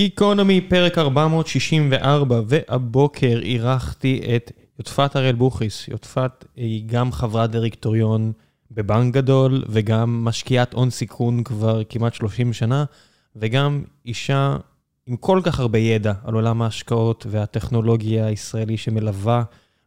גיקונומי, פרק 464, והבוקר אירחתי את יודפת הראל בוכריס. יודפת היא גם חברת דירקטוריון בבנק גדול, וגם משקיעת הון סיכון כבר כמעט 30 שנה, וגם אישה עם כל כך הרבה ידע על עולם ההשקעות והטכנולוגיה הישראלי שמלווה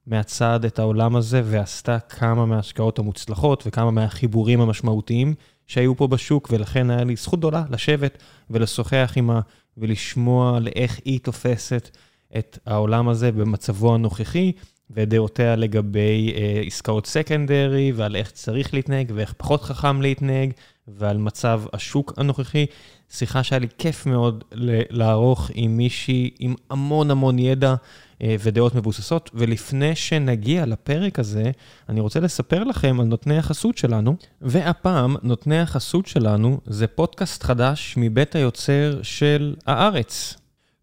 מהצד את העולם הזה, ועשתה כמה מההשקעות המוצלחות וכמה מהחיבורים המשמעותיים שהיו פה בשוק, ולכן היה לי זכות גדולה לשבת ולשוחח עימה ולשמוע לאיך היא תופסת את העולם הזה במצבו הנוכחי, ודעותיה לגבי אה, עסקאות סקנדרי, ועל איך צריך להתנהג ואיך פחות חכם להתנהג, ועל מצב השוק הנוכחי. שיחה שהיה לי כיף מאוד לערוך עם מישהי עם המון המון ידע ודעות מבוססות. ולפני שנגיע לפרק הזה, אני רוצה לספר לכם על נותני החסות שלנו. והפעם, נותני החסות שלנו זה פודקאסט חדש מבית היוצר של הארץ.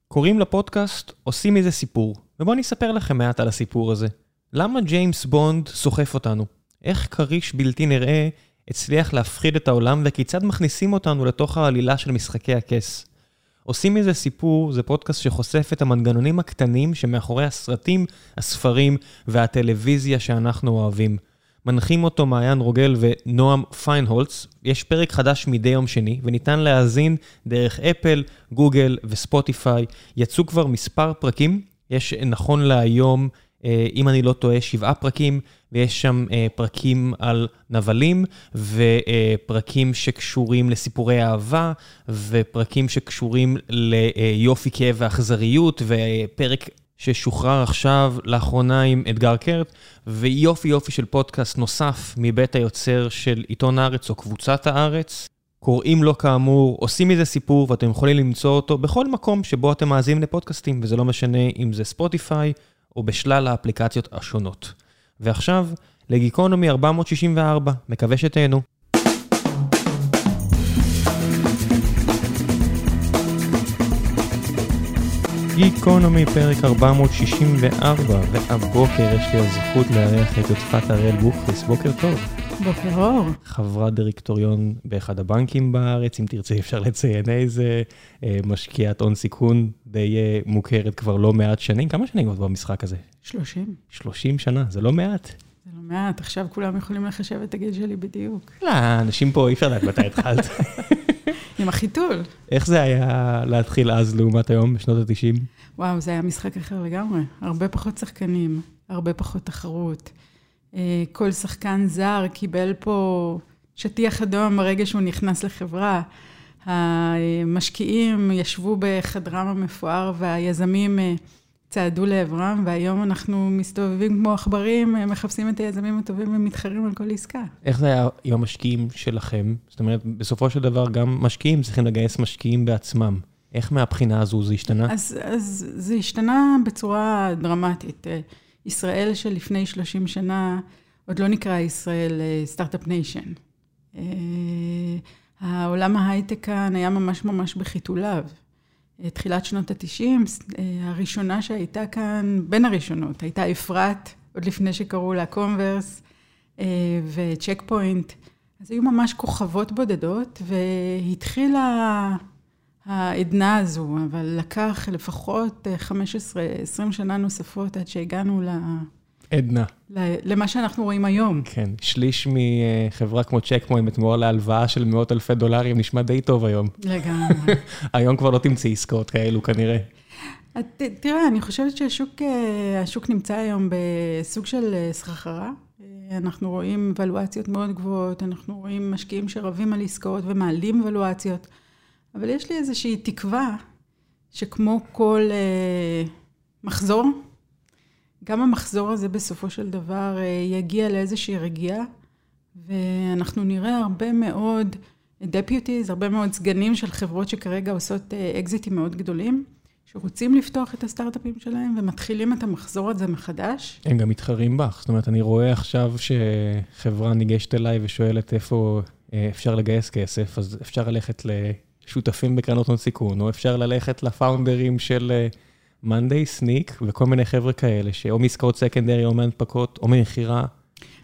קוראים לפודקאסט עושים מזה סיפור. ובואו אני אספר לכם מעט על הסיפור הזה. למה ג'יימס בונד סוחף אותנו? איך כריש בלתי נראה הצליח להפחיד את העולם וכיצד מכניסים אותנו לתוך העלילה של משחקי הכס? עושים מזה סיפור, זה פודקאסט שחושף את המנגנונים הקטנים שמאחורי הסרטים, הספרים והטלוויזיה שאנחנו אוהבים. מנחים אותו מעיין רוגל ונועם פיינהולץ. יש פרק חדש מדי יום שני, וניתן להאזין דרך אפל, גוגל וספוטיפיי. יצאו כבר מספר פרקים, יש נכון להיום, אה, אם אני לא טועה, שבעה פרקים, ויש שם אה, פרקים על נבלים, ופרקים שקשורים לסיפורי אהבה, ופרקים שקשורים ליופי, כאב ואכזריות, ופרק ששוחרר עכשיו לאחרונה עם אתגר קרט, ויופי יופי של פודקאסט נוסף מבית היוצר של עיתון הארץ או קבוצת הארץ. קוראים לו כאמור, עושים מזה סיפור ואתם יכולים למצוא אותו בכל מקום שבו אתם מאזינים לפודקאסטים, וזה לא משנה אם זה ספוטיפיי או בשלל האפליקציות השונות. ועכשיו, לגיקונומי 464, מקווה שתהנו. גיקונומי, פרק 464, והבוקר יש לי הזכות לארח את יודפת הראל בוכריס. בוקר טוב. בוקר אור. חברת דירקטוריון באחד הבנקים בארץ, אם תרצי אפשר לציין איזה, אה, משקיעת הון סיכון די אה, מוכרת כבר לא מעט שנים. כמה שנים כבר במשחק הזה? 30. 30 שנה, זה לא מעט. זה לא מעט, עכשיו כולם יכולים לחשב את הגיל שלי בדיוק. לא, אנשים פה, אי אפשר לדעת מתי התחלת. עם החיתול. איך זה היה להתחיל אז לעומת היום, בשנות ה-90? וואו, זה היה משחק אחר לגמרי. הרבה פחות שחקנים, הרבה פחות תחרות. אה, כל שחקן זר קיבל פה שטיח אדום ברגע שהוא נכנס לחברה. המשקיעים ישבו בחדרם המפואר והיזמים אה, צעדו לעברם, והיום אנחנו מסתובבים כמו עכברים, אה, מחפשים את היזמים הטובים ומתחרים על כל עסקה. איך זה היה עם המשקיעים שלכם? זאת אומרת, בסופו של דבר גם משקיעים צריכים לגייס משקיעים בעצמם. איך מהבחינה הזו זה השתנה? אז, אז זה השתנה בצורה דרמטית. ישראל של לפני 30 שנה, עוד לא נקרא ישראל start-up nation. העולם ההייטק כאן היה ממש ממש בחיתוליו. תחילת שנות ה-90, אה, הראשונה שהייתה כאן, בין הראשונות, הייתה אפרת, עוד לפני שקראו לה Comverse אה, ו Check Point. אז היו ממש כוכבות בודדות, והתחילה העדנה הזו, אבל לקח לפחות 15-20 שנה נוספות עד שהגענו ל... עדנה. למה שאנחנו רואים היום. כן, שליש מחברה כמו Check Point בתמורה להלוואה של מאות אלפי דולרים נשמע די טוב היום. לגמרי. היום כבר לא תמצאי עסקאות כאלו כנראה. תראה, אני חושבת שהשוק נמצא היום בסוג של סחרחרה. אנחנו רואים ולואציות מאוד גבוהות, אנחנו רואים משקיעים שרבים על עסקאות ומעלים ולואציות. אבל יש לי איזושהי תקווה שכמו כל אה, מחזור, גם המחזור הזה בסופו של דבר אה, יגיע לאיזושהי רגיעה, ואנחנו נראה הרבה מאוד דפיוטיז, הרבה מאוד סגנים של חברות שכרגע עושות אה, אקזיטים מאוד גדולים. שרוצים לפתוח את הסטארט-אפים שלהם ומתחילים את המחזור הזה מחדש. הם גם מתחרים בך. זאת אומרת, אני רואה עכשיו שחברה ניגשת אליי ושואלת איפה אה, אפשר לגייס כסף, אז אפשר ללכת שותפים בקרנות הון סיכון, או אפשר ללכת לפאונדרים של מאנדיי, סניק וכל מיני חבר'ה כאלה, שאו מעסקאות סקנדרי או מהנפקות או ממכירה.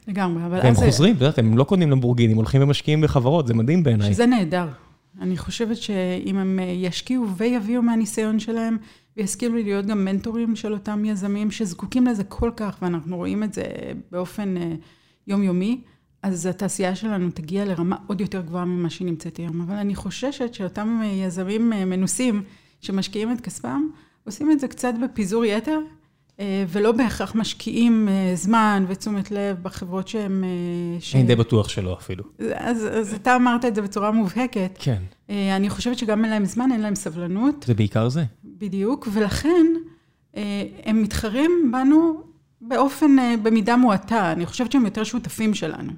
לגמרי, אבל אז... והם חוזרים, את יודעת, הם לא קונים למבורגינים, הולכים ומשקיעים בחברות, זה מדהים בעיניי. שזה נהדר. אני חושבת שאם הם ישקיעו ויביאו מהניסיון שלהם, וישכילו להיות גם מנטורים של אותם יזמים שזקוקים לזה כל כך, ואנחנו רואים את זה באופן יומיומי, אז התעשייה שלנו תגיע לרמה עוד יותר גבוהה ממה שהיא נמצאת היום. אבל אני חוששת שאותם יזמים מנוסים שמשקיעים את כספם, עושים את זה קצת בפיזור יתר, אה, ולא בהכרח משקיעים אה, זמן ותשומת לב בחברות שהם... אה, ש... אני די בטוח שלא אפילו. אז, אז אתה אמרת את זה בצורה מובהקת. כן. אני חושבת שגם אין להם זמן, אין להם סבלנות. זה בעיקר זה. בדיוק, ולכן הם מתחרים בנו באופן, במידה מועטה. אני חושבת שהם יותר שותפים שלנו.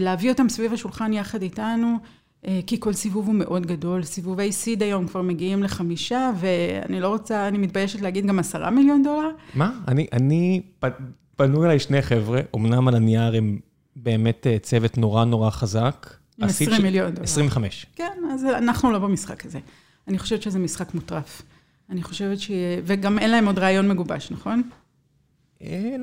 להביא אותם סביב השולחן יחד איתנו. אה, כי כל סיבוב הוא מאוד גדול. סיבובי סיד היום כבר מגיעים לחמישה, ואני לא רוצה, אני מתביישת להגיד גם עשרה מיליון דולר. מה? אני, אני, פנו אליי שני חבר'ה, אמנם על הנייר הם באמת אה, צוות נורא נורא חזק. עם 20 ש... מיליון דולר. 25. כן, אז אנחנו לא במשחק הזה. אני חושבת שזה משחק מוטרף. אני חושבת ש... וגם אין להם עוד רעיון מגובש, נכון? אה,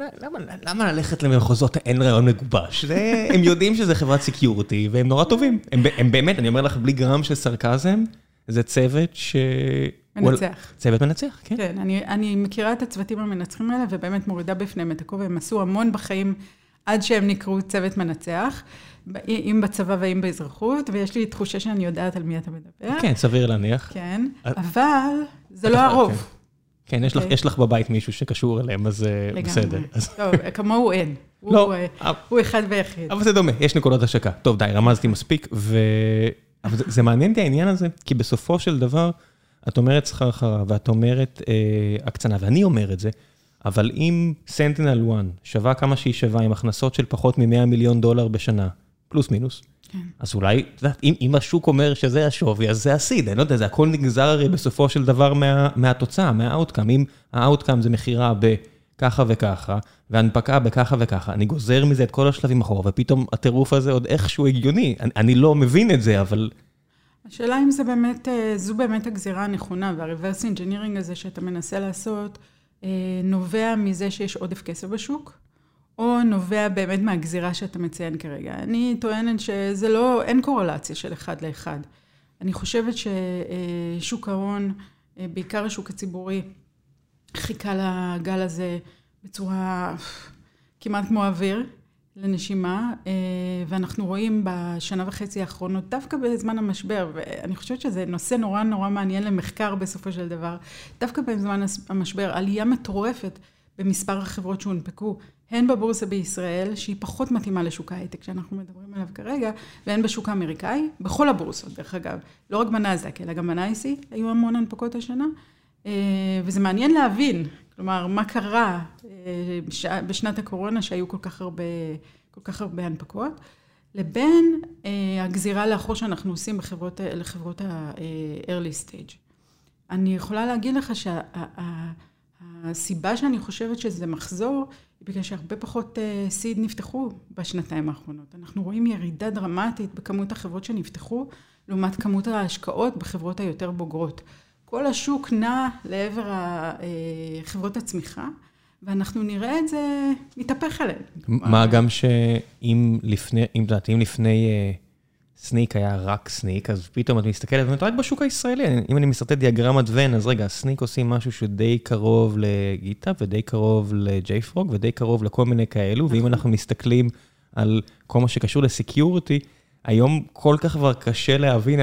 למה, ללכת למחוזות האין רעיון מגובש? הם יודעים שזה חברת סקיורטי, והם נורא טובים. הם, באמת, אני אומר לך, בלי גרם של סרקזם, זה צוות ש... מנצח. צוות מנצח, כן. כן, אני, אני מכירה את הצוותים המנצחים האלה, ובאמת מורידה בפניהם את הכובע, הם עשו המון בחיים עד שהם נקראו צוות מנצח, אם בצבא ואם באזרחות, ויש לי תחושה שאני יודעת על מי אתה מדבר. כן, סביר להניח. כן, אבל זה לא הרוב. כן. יש לך אוקיי. יש לך בבית מישהו שקשור אליהם, אז אה, בסדר. טוב, כמוהו אין. לא. אה, הוא אחד ויחיד. אבל זה דומה, יש נקודות השקה. טוב, די, רמזתי מספיק, ו... אבל זה מעניין אותי העניין הזה, כי בסופו של דבר, את אומרת שכר חרה, ואת אומרת אה, הקצנה, ואני אומר את זה, אבל אם סנטינל 1 שווה כמה שהיא שווה עם הכנסות של פחות מ-100 מיליון דולר בשנה, פלוס מינוס. אז אולי, את יודעת, אם אם השוק אומר שזה השווי, אז זה הסיד, אני לא יודע, זה הכל נגזר הרי בסופו של דבר מה, מהתוצאה, מהאוטקאם. אם האוטקאם זה מכירה בככה וככה, והנפקה בככה וככה, אני גוזר מזה את כל השלבים אחורה, ופתאום הטירוף הזה עוד איכשהו הגיוני. אני, אני לא מבין את זה, אבל... השאלה אם זה באמת, אה, זו באמת הגזירה הנכונה, וה-reverse engineering הזה שאתה מנסה לעשות, אה, נובע מזה שיש עודף כסף בשוק. או נובע באמת מהגזירה שאתה מציין כרגע. אני טוענת שזה לא, אין קורלציה של אחד לאחד. אני חושבת ששוק ההון, בעיקר השוק הציבורי, חיכה לגל הזה בצורה כמעט כמו אוויר לנשימה, ואנחנו רואים בשנה וחצי האחרונות, דווקא בזמן המשבר, ואני חושבת שזה נושא נורא נורא מעניין למחקר בסופו של דבר, דווקא בזמן המשבר, עלייה מטורפת במספר החברות שהונפקו. הן בבורסה בישראל, שהיא פחות מתאימה לשוק ההייטק שאנחנו מדברים עליו כרגע, והן בשוק האמריקאי, בכל הבורסות דרך אגב, לא רק בנאסדק, אלא גם בנייסי, היו המון הנפקות השנה, אה, וזה מעניין להבין, כלומר, מה קרה אה, בשנת הקורונה שהיו כל כך הרבה, כל כך הרבה הנפקות, לבין אה, הגזירה לאחור שאנחנו עושים בחברות, לחברות ה-early stage. אני יכולה להגיד לך שהסיבה שאני חושבת שזה מחזור, בגלל שהרבה פחות סיד uh, נפתחו בשנתיים האחרונות. אנחנו רואים ירידה דרמטית בכמות החברות שנפתחו, לעומת כמות ההשקעות בחברות היותר בוגרות. כל השוק נע לעבר אה, חברות הצמיחה, ואנחנו נראה את זה מתהפך עליהן. מה גם שאם לפני, אם את יודעת, אם לפני... Snyk היה רק Snyk, אז פתאום את מסתכלת ואומרת, רק בשוק הישראלי, אם אני מסרטט דיאגרמת ון, אז רגע, Snyk עושים משהו שדי קרוב ל GitHub ודי קרוב ל JFrog ודי קרוב לכל מיני כאלו, ואם נכון. אנחנו מסתכלים על כל מה שקשור ל security, היום כל כך כבר קשה להבין,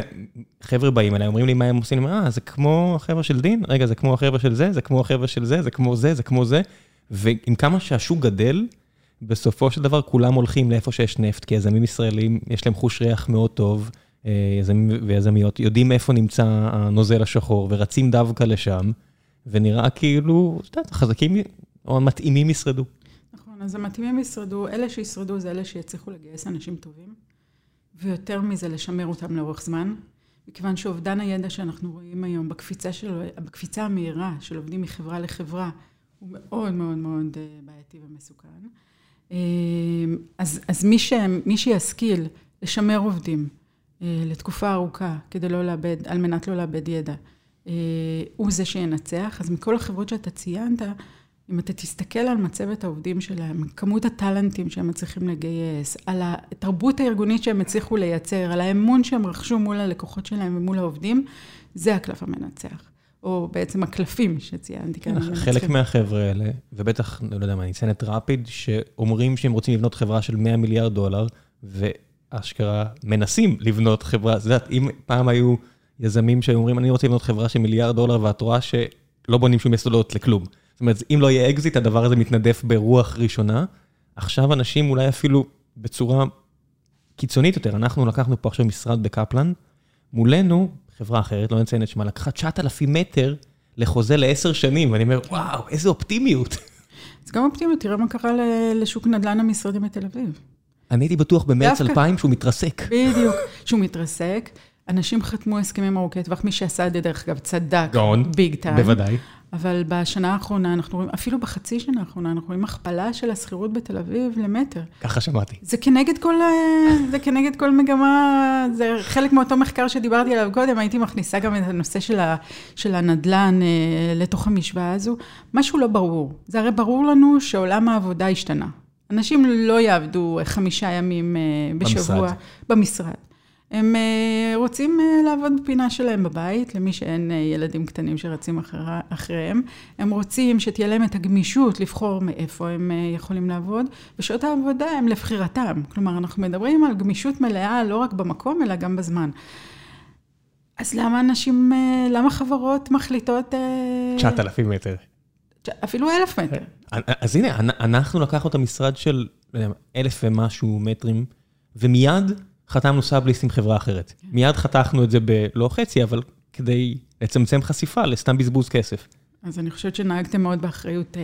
חבר'ה באים אליי, אומרים לי מה הם עושים, אה, זה כמו החבר'ה של דין, רגע, זה כמו החבר'ה של זה, זה כמו החבר'ה של זה, זה כמו זה, זה כמו זה, ועם כמה שהשוק גדל, בסופו של דבר כולם הולכים לאיפה שיש נפט, כי יזמים ישראלים, יש להם חוש ריח מאוד טוב, אה, יזמים ויזמיות, יודעים איפה נמצא הנוזל השחור, ורצים דווקא לשם, ונראה כאילו, את יודעת, חזקים או המתאימים ישרדו. נכון, אז המתאימים ישרדו, אלה שישרדו זה אלה שיצליחו לגייס אנשים טובים, ויותר מזה, לשמר אותם לאורך זמן. מכיוון שאובדן הידע שאנחנו רואים היום בקפיצה, של, בקפיצה המהירה של עובדים מחברה לחברה, הוא מאוד מאוד מאוד אה, בעייתי ומסוכן. אמ, אז, אז מי, ש, מי שישכיל לשמר עובדים אה, לתקופה ארוכה, כדי לא לאבד, על מנת לא לאבד ידע, אה, הוא זה שינצח. אז מכל החברות שאתה ציינת, אם אתה תסתכל על מצבת העובדים שלהם, כמות הטאלנטים שהם מצליחים לגייס, על התרבות הארגונית שהם הצליחו לייצר, על האמון שהם רכשו מול הלקוחות שלהם ומול העובדים, זה הקלף המנצח. או בעצם הקלפים שציינתי כאן. כן, חלק מהחבר'ה האלה, ובטח, לא יודע מה, את Rapyd, שאומרים שהם רוצים לבנות חברה של 100 מיליארד דולר, ואשכרה מנסים לבנות חברה. את יודעת, אם פעם היו יזמים שאומרים, אני רוצה לבנות חברה של מיליארד דולר, ואת רואה שלא בונים שום יסודות לכלום. זאת אומרת, אם לא יהיה אקזיט, הדבר הזה מתנדף ברוח ראשונה. עכשיו אנשים אולי אפילו בצורה קיצונית יותר, אנחנו לקחנו פה עכשיו משרד בקפלן, מולנו, חברה אחרת, לא נציין את שמה, לקחה 9,000 מטר לחוזה לעשר שנים, ואני אומר, וואו, איזה אופטימיות. זה גם אופטימיות, תראה מה קרה לשוק נדל"ן המשרדים בתל אביב. אני הייתי בטוח במרץ 2000 שהוא מתרסק. בדיוק, שהוא מתרסק. אנשים חתמו הסכמים ארוכי טווח, מי שעשה את זה, דרך אגב, צדק, ביג טיים. בוודאי. אבל בשנה האחרונה, אנחנו רואים, אפילו בחצי שנה האחרונה, אנחנו רואים הכפלה של השכירות בתל אביב למטר. ככה שמעתי. זה כנגד כל, זה כנגד כל מגמה, זה חלק מאותו מחקר שדיברתי עליו קודם, הייתי מכניסה גם את הנושא של, ה, של הנדל"ן אה, לתוך המשוואה הזו. משהו לא ברור. זה הרי ברור לנו שעולם העבודה השתנה. אנשים לא יעבדו חמישה ימים אה, בשבוע. במשרד. במשרד. הם אה, רוצים אה, לעבוד בפינה שלהם בבית, למי שאין אה, ילדים קטנים שרצים אחריהם. הם רוצים שתהיה להם את הגמישות לבחור מאיפה הם יכולים לעבוד, ושעות העבודה הן לבחירתם. כלומר, אנחנו מדברים על גמישות מלאה לא רק במקום, אלא גם בזמן. אז למה אנשים, למה חברות מחליטות... 9,000 מטר. אפילו אלף מטר. אז הנה, אנחנו לקחנו את המשרד של לא אלף ומשהו מטרים, ומיד... חתמנו סאבליסט עם חברה אחרת. מיד חתכנו את זה בלא חצי, אבל כדי לצמצם חשיפה לסתם בזבוז כסף. אז אני חושבת שנהגתם מאוד באחריות.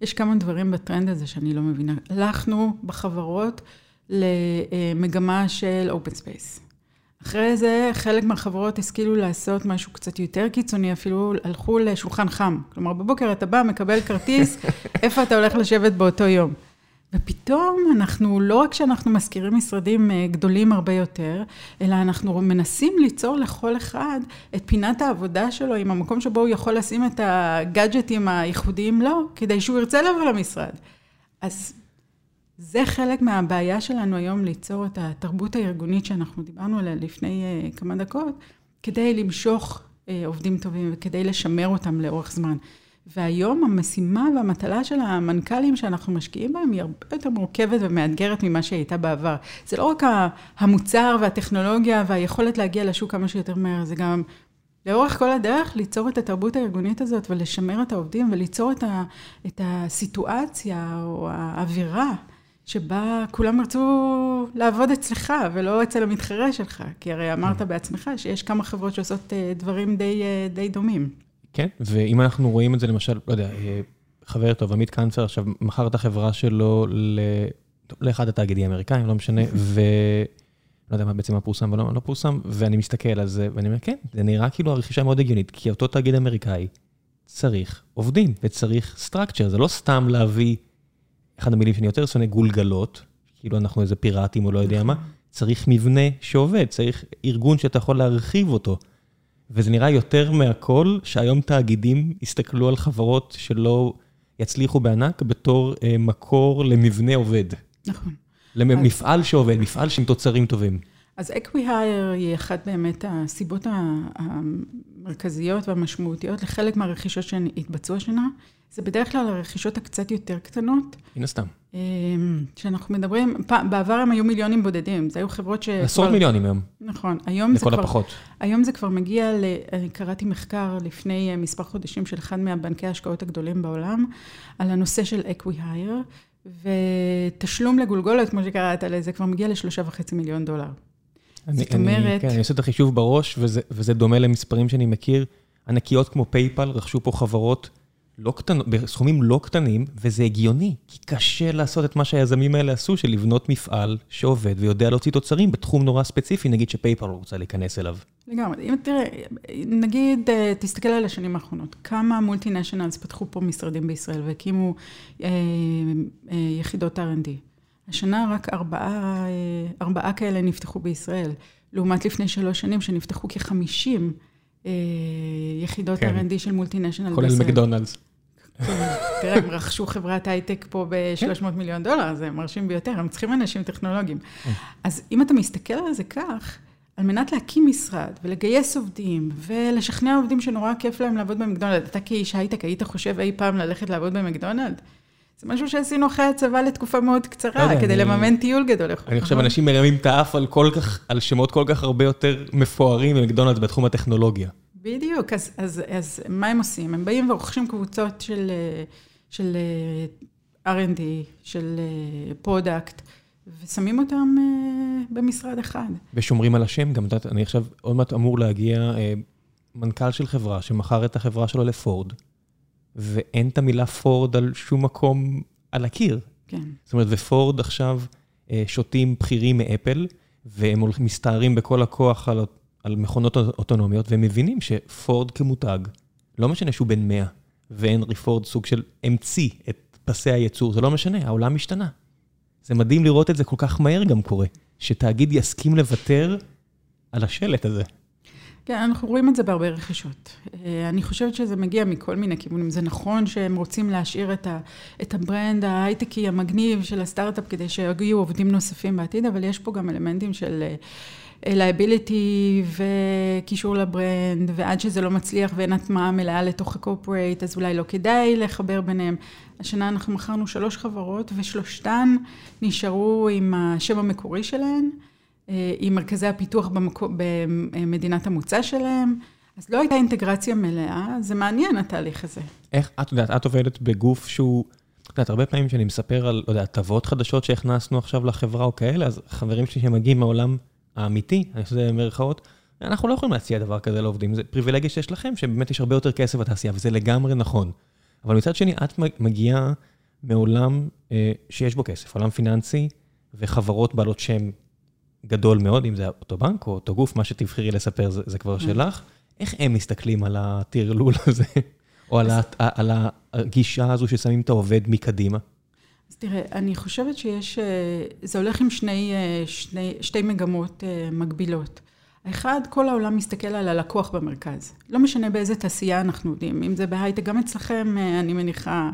יש כמה דברים בטרנד הזה שאני לא מבינה. הלכנו בחברות למגמה של open space. אחרי זה, חלק מהחברות השכילו לעשות משהו קצת יותר קיצוני, אפילו הלכו לשולחן חם. כלומר, בבוקר אתה בא, מקבל כרטיס, איפה אתה הולך לשבת באותו יום. ופתאום אנחנו, לא רק שאנחנו משכירים משרדים אה, גדולים הרבה יותר, אלא אנחנו מנסים ליצור לכל אחד את פינת העבודה שלו עם המקום שבו הוא יכול לשים את הגאדג'טים הייחודיים לו, כדי שהוא ירצה לבוא למשרד. אז זה חלק מהבעיה שלנו היום ליצור את התרבות הארגונית שאנחנו דיברנו עליה לפני אה, כמה דקות, כדי למשוך אה, עובדים טובים וכדי לשמר אותם לאורך זמן. והיום המשימה והמטלה של המנכ"לים שאנחנו משקיעים בהם היא הרבה יותר מורכבת ומאתגרת ממה שהייתה בעבר. זה לא רק המוצר והטכנולוגיה והיכולת להגיע לשוק כמה שיותר מהר, זה גם לאורך כל הדרך ליצור את התרבות הארגונית הזאת ולשמר את העובדים וליצור את, ה, את הסיטואציה או האווירה שבה כולם ירצו לעבוד אצלך ולא אצל המתחרה שלך. כי הרי אמרת בעצמך שיש כמה חברות שעושות אה, דברים די, אה, די דומים. כן, ואם אנחנו רואים את זה למשל, לא יודע, אה, חבר טוב, עמית קנצר עכשיו מכר את החברה שלו ל... לאחד התאגידים האמריקאים, לא משנה, ו... לא יודע מה בעצם מה פורסם ולא לא פורסם, ואני מסתכל על זה, ואני אומר, כן, זה נראה כאילו הרכישה מאוד הגיונית, כי אותו תאגיד אמריקאי צריך עובדים וצריך סטרקצ'ר, זה לא סתם להביא, אחד המילים שאני יותר שונא, גולגלות, כאילו אנחנו איזה פיראטים או לא יודע מה, צריך מבנה שעובד, צריך ארגון שאתה יכול להרחיב אותו. וזה נראה יותר מהכל, שהיום תאגידים יסתכלו על חברות שלא יצליחו בענק בתור אה, מקור למבנה עובד. נכון. למפעל שעובד, מפעל שעם תוצרים טובים. אז acqui-hire היא אחת באמת הסיבות המרכזיות והמשמעותיות לחלק מהרכישות שהתבצעו השנה. זה בדרך כלל הרכישות הקצת יותר קטנות. מן הסתם. שאנחנו מדברים, בעבר הם היו מיליונים בודדים, זה היו חברות ש... עשרות מיליונים היום. נכון, היום זה כבר... לכל הפחות. היום זה כבר מגיע ל... קראתי מחקר לפני מספר חודשים של אחד מהבנקי ההשקעות הגדולים בעולם, על הנושא של acqui-hire, ותשלום לגולגולת, כמו שקראת לזה, כבר מגיע לשלושה וחצי מיליון דולר. אני, זאת אומרת... כן, אני עושה את החישוב בראש, וזה, וזה דומה למספרים שאני מכיר. ענקיות כמו PayPal רכשו פה חברות לא קטנות, בסכומים לא קטנים, וזה הגיוני, כי קשה לעשות את מה שהיזמים האלה עשו, של לבנות מפעל שעובד ויודע להוציא תוצרים בתחום נורא ספציפי, נגיד ש PayPal רוצה להיכנס אליו. לגמרי. אם תראה, נגיד, אה, תסתכל על השנים האחרונות, כמה מולטינשיונלס פתחו פה משרדים בישראל והקימו אה, אה, יחידות R&D. השנה רק ארבעה, אה, ארבעה כאלה נפתחו בישראל, לעומת לפני שלוש שנים שנפתחו כ-50 אה, יחידות כן. R&D של מולטינשיונל בישראל. כולל מקדונלדס. תראה, הם רכשו חברת הייטק פה ב-300 כן. מיליון דולר, זה מרשים ביותר, הם צריכים אנשים טכנולוגיים. אז אם אתה מסתכל על זה כך, על מנת להקים משרד ולגייס עובדים ולשכנע עובדים שנורא כיף להם לעבוד במקדונלד, אתה כאיש הייטק היית חושב אי פעם ללכת לעבוד במקדונלד? זה משהו שעשינו אחרי הצבא לתקופה מאוד לא קצרה, יודע, כדי אני- לממן טיול גדול. אני חושב? אנשים מרימים את האף על כל כך, על שמות כל כך הרבה יותר מפוארים ממקדונלדס בתחום הטכנולוגיה. בדיוק, אז, אז, אז מה הם עושים? הם באים ורוכשים קבוצות של, אה, של אה, R&D, של product, ושמים אותם אה, במשרד אחד. ושומרים על השם, גם את יודעת, אני עכשיו עוד מעט אמור להגיע אה, מנכ"ל של חברה שמכר את החברה שלו לפורד, ואין את המילה פורד על שום מקום על הקיר. כן. זאת אומרת, ופורד עכשיו אה, שותים בכירים מאפל, והם מסתערים בכל הכוח על, על מכוניות אוטונומיות, והם מבינים שפורד כמותג, לא משנה שהוא בן 100, והנרי פורד סוג של המציא את פסי הייצור, זה לא משנה, העולם השתנה. זה מדהים לראות את זה כל כך מהר גם קורה, שתאגיד יסכים לוותר על השלט הזה. כן, אנחנו רואים את זה בהרבה רכישות. אה, אני חושבת שזה מגיע מכל מיני כיוונים. זה נכון שהם רוצים להשאיר את, ה, את ה brand ההייטקי המגניב של הסטארט-אפ כדי שיגיעו עובדים נוספים בעתיד, אבל יש פה גם אלמנטים של liability וקישור ל brand, ועד שזה לא מצליח ואין הטמעה מלאה לתוך ה corporate, אז אולי לא כדאי לחבר ביניהם. השנה אנחנו מכרנו שלוש חברות, ושלושתן נשארו עם השם המקורי שלהן. אה, עם מרכזי הפיתוח במקו, במדינת המוצא שלהם, אז לא הייתה אינטגרציה מלאה, זה מעניין התהליך הזה. איך, את יודעת, את עובדת בגוף שהוא, את יודעת, הרבה פעמים כשאני מספר על, לא יודע, הטבות חדשות שהכנסנו עכשיו לחברה או כאלה, אז חברים שלי שמגיעים מהעולם האמיתי, אני עושה את זה במרכאות, אנחנו לא יכולים להציע דבר כזה לעובדים, זה פריבילגיה שיש לכם, שבאמת יש הרבה יותר כסף בתעשייה, וזה לגמרי נכון. אבל מצד שני, את מגיעה מעולם אה, שיש בו כסף, עולם פיננסי, וחברות בעלות שם גדול מאוד, אם זה אותו בנק או אותו גוף, מה שתבחרי לספר זה, זה כבר שלך. איך הם מסתכלים על הטרלול הזה, או על, ה, על הגישה הזו ששמים את העובד מקדימה? אז תראה, אני חושבת שיש, זה הולך עם שני, שני, שתי מגמות מקבילות. האחד, כל העולם מסתכל על הלקוח במרכז. לא משנה באיזה תעשייה אנחנו עובדים, אם זה בהייטק, גם אצלכם, אני מניחה,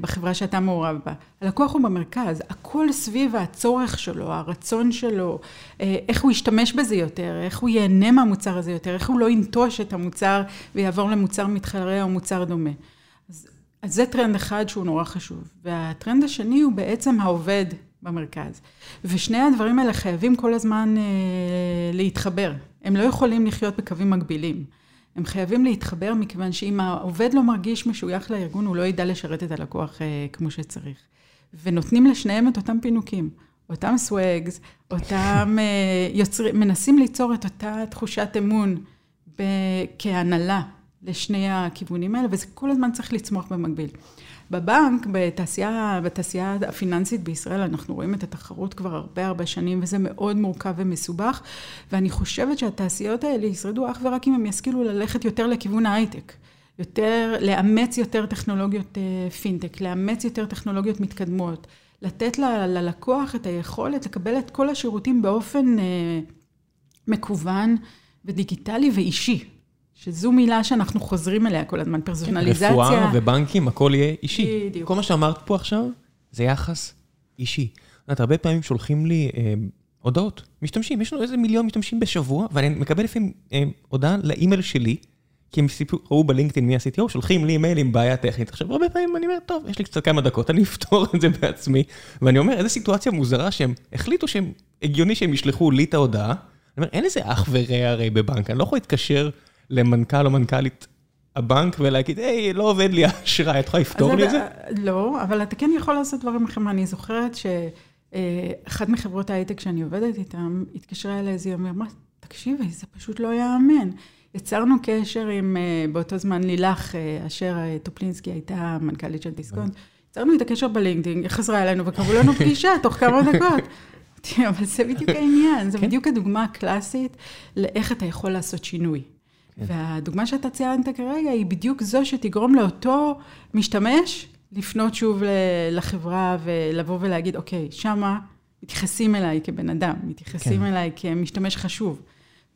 בחברה שאתה מעורב בה. הלקוח הוא במרכז, הכל סביב הצורך שלו, הרצון שלו, איך הוא ישתמש בזה יותר, איך הוא ייהנה מהמוצר הזה יותר, איך הוא לא ינטוש את המוצר ויעבור למוצר מתחרה או מוצר דומה. אז, אז זה טרנד אחד שהוא נורא חשוב. והטרנד השני הוא בעצם העובד במרכז. ושני הדברים האלה חייבים כל הזמן אה, להתחבר. הם לא יכולים לחיות בקווים מקבילים. הם חייבים להתחבר מכיוון שאם העובד לא מרגיש משוייך לארגון, הוא לא ידע לשרת את הלקוח אה, כמו שצריך. ונותנים לשניהם את אותם פינוקים, אותם swags, אותם אה, יוצרים, מנסים ליצור את אותה תחושת אמון כהנהלה לשני הכיוונים האלה, וזה כל הזמן צריך לצמוח במקביל. בבנק, בתעשייה, בתעשייה הפיננסית בישראל, אנחנו רואים את התחרות כבר הרבה הרבה שנים, וזה מאוד מורכב ומסובך, ואני חושבת שהתעשיות האלה ישרדו אך ורק אם הם ישכילו ללכת יותר לכיוון ההייטק. יותר, לאמץ יותר טכנולוגיות פינטק, לאמץ יותר טכנולוגיות מתקדמות, לתת ל, ללקוח את היכולת לקבל את כל השירותים באופן אה, מקוון ודיגיטלי ואישי. שזו מילה שאנחנו חוזרים אליה כל הזמן, פרסונליזציה. רפואה ובנקים, הכל יהיה אישי. בדיוק. כל מה שאמרת פה עכשיו, זה יחס אישי. את יודעת, הרבה פעמים שולחים לי אה, הודעות, משתמשים, יש לנו איזה מיליון משתמשים בשבוע, ואני מקבל לפעמים אה, הודעה לאימייל שלי, כי הם ראו בלינקדאין מי ה-CTO, שולחים לי אימייל עם בעיה טכנית. עכשיו, הרבה פעמים אני אומר, טוב, יש לי קצת כמה דקות, אני אפתור את זה בעצמי. ואני אומר, איזו סיטואציה מוזרה שהם החליטו שהם, הגיוני שהם ישלחו לי את ההודעה. אני אומר, אין לזה אח ורע הרי בבנק, אני לא יכול להתקשר למנכ"ל או מנכ"לית הבנק ולהגיד, היי, לא עובד לי האשראי, את יכולה לפתור לי את זה? לא, אבל אתה כן יכול לעשות דברים אחרים. אני זוכרת שאחת מחברות ההייטק שאני עובדת איתן, התקשרה אליי איזה יום, אמרה, תקשיבי, זה פשוט לא יאמן. יצרנו קשר עם, באותו זמן לילך, לילך אשר טופילסקי הייתה מנכ"לית של דיסקונט, יצרנו את הקשר בלינקדאין, היא חזרה אלינו וקראו לנו פגישה תוך כמה דקות. אבל זה בדיוק העניין, זה בדיוק הדוגמה הקלאסית לאיך אתה יכול לעשות שינוי. והדוגמה שאתה ציינת כרגע היא בדיוק זו שתגרום לאותו משתמש לפנות שוב לחברה ולבוא ולהגיד, אוקיי, שמה מתייחסים אליי כבן אדם, מתייחסים כן. אליי כמשתמש חשוב,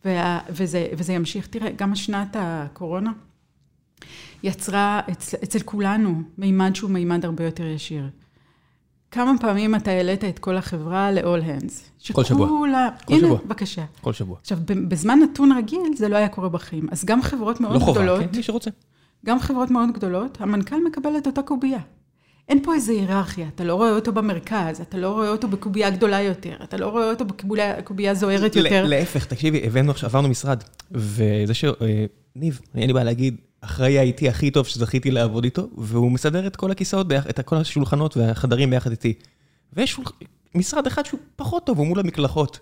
וזה, וזה ימשיך. תראה, גם שנת הקורונה יצרה אצל, אצל כולנו מימד שהוא מימד הרבה יותר ישיר. כמה פעמים אתה העלית את כל החברה ל-all hands? כל שבוע. שכולה... כל הנה, שבוע. בבקשה. כל שבוע. עכשיו, בזמן נתון רגיל זה לא היה קורה בחיים. אז גם חברות מאוד לא חובה, גדולות, כן? מי שרוצה. גם חברות מאוד גדולות, המנכ"ל מקבל את אותה קובייה. אין פה איזו היררכיה, אתה לא רואה אותו במרכז, אתה לא רואה אותו בקובייה גדולה יותר, אתה לא רואה אותו בקובייה קובייה זוהרת יותר. להפך, תקשיבי, הבאנו עכשיו, עברנו משרד, וזה ש... אה, ניב, אין לי בעיה להגיד, אחראי האיטי הכי טוב שזכיתי לעבוד איתו, והוא מסדר את כל הכיסאות, את כל השולחנות והחדרים ביחד איתי. ויש משרד אחד שהוא פחות טוב, הוא מול המקלחות.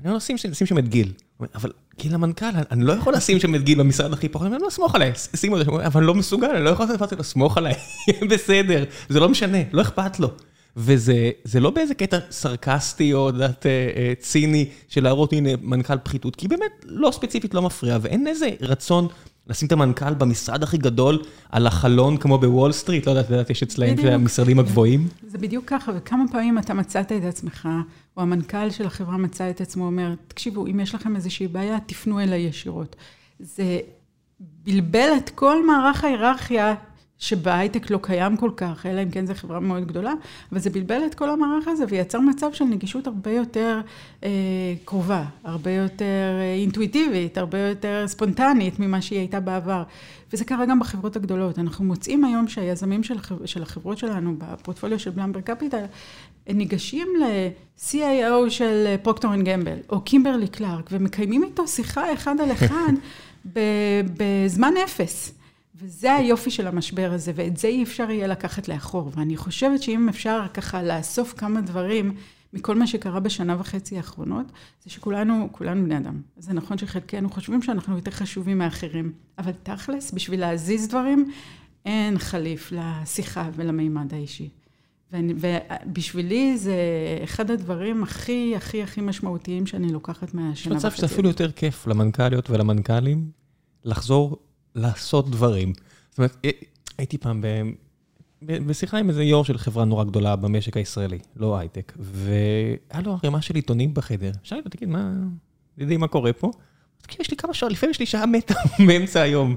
אני אומר לו, שים שים שם את גיל. אבל גיל המנכ"ל, אני- לא יכול לשים שם את גיל במשרד הכי פחות. אני לא, סמוך עליי, ש- שים אותו שם. הוא אומר, אבל אני לא מסוגל, אני לא יכול לעשות את זה, סמוך עליי, בסדר. זה לא משנה, לא אכפת לו. וזה זה לא באיזה קטע סרקסטי או דעת אה, אה, ציני של להראות הנה מנכ"ל פחיתות, כי באמת לא ספציפית לא מפריע, ואין איזה רצון לשים את המנכ"ל במשרד הכי גדול על החלון כמו בוול סטריט, לא יודעת, את יש אצלהם בדיוק. המשרדים הגבוהים. זה בדיוק ככה, וכמה פעמים אתה מצאת את עצמך, או המנכ"ל של החברה מצא את עצמו, אומר, תקשיבו, אם יש לכם איזושהי בעיה, תפנו אליי ישירות. זה בלבל את כל מערך ההיררכיה, שבהייטק לא קיים כל כך, אלא אם כן זו חברה מאוד גדולה, אבל זה בלבל את כל המערך הזה ויצר מצב של נגישות הרבה יותר אה, קרובה, הרבה יותר אה, אינטואיטיבית, הרבה יותר ספונטנית ממה שהיא הייתה בעבר. וזה קרה גם בחברות הגדולות. אנחנו מוצאים היום שהיזמים של, החבר, של החברות שלנו בפורטפוליו של Blumberg Capital, ניגשים ל-CIO של Procter & Gamble, או Kimberly-Clark, ומקיימים איתו שיחה אחד על אחד בזמן אפס. וזה היופי של המשבר הזה, ואת זה אי אפשר יהיה לקחת לאחור. ואני חושבת שאם אפשר ככה לאסוף כמה דברים מכל מה שקרה בשנה וחצי האחרונות, זה שכולנו, כולנו בני אדם. זה נכון שחלקנו חושבים שאנחנו יותר חשובים מאחרים, אבל תכלס, בשביל להזיז דברים, אין חליף לשיחה ולמימד האישי. ואני, ובשבילי זה אחד הדברים הכי, הכי, הכי משמעותיים שאני לוקחת יש מהשנה מצב וחצי. שזה אפילו יותר כיף למנכ"ליות ולמנכ"לים לחזור לעשות דברים. זאת אומרת, אה, הייתי פעם ב- בשיחה עם איזה יו"ר של חברה נורא גדולה במשק הישראלי, לא הייטק, והיה לו ערימה של עיתונים בחדר. שאלתי אותו, תגיד, מה, ידידי, מה קורה פה? כאילו, יש לי כמה שעות, לפעמים יש לי שעה מתה באמצע היום.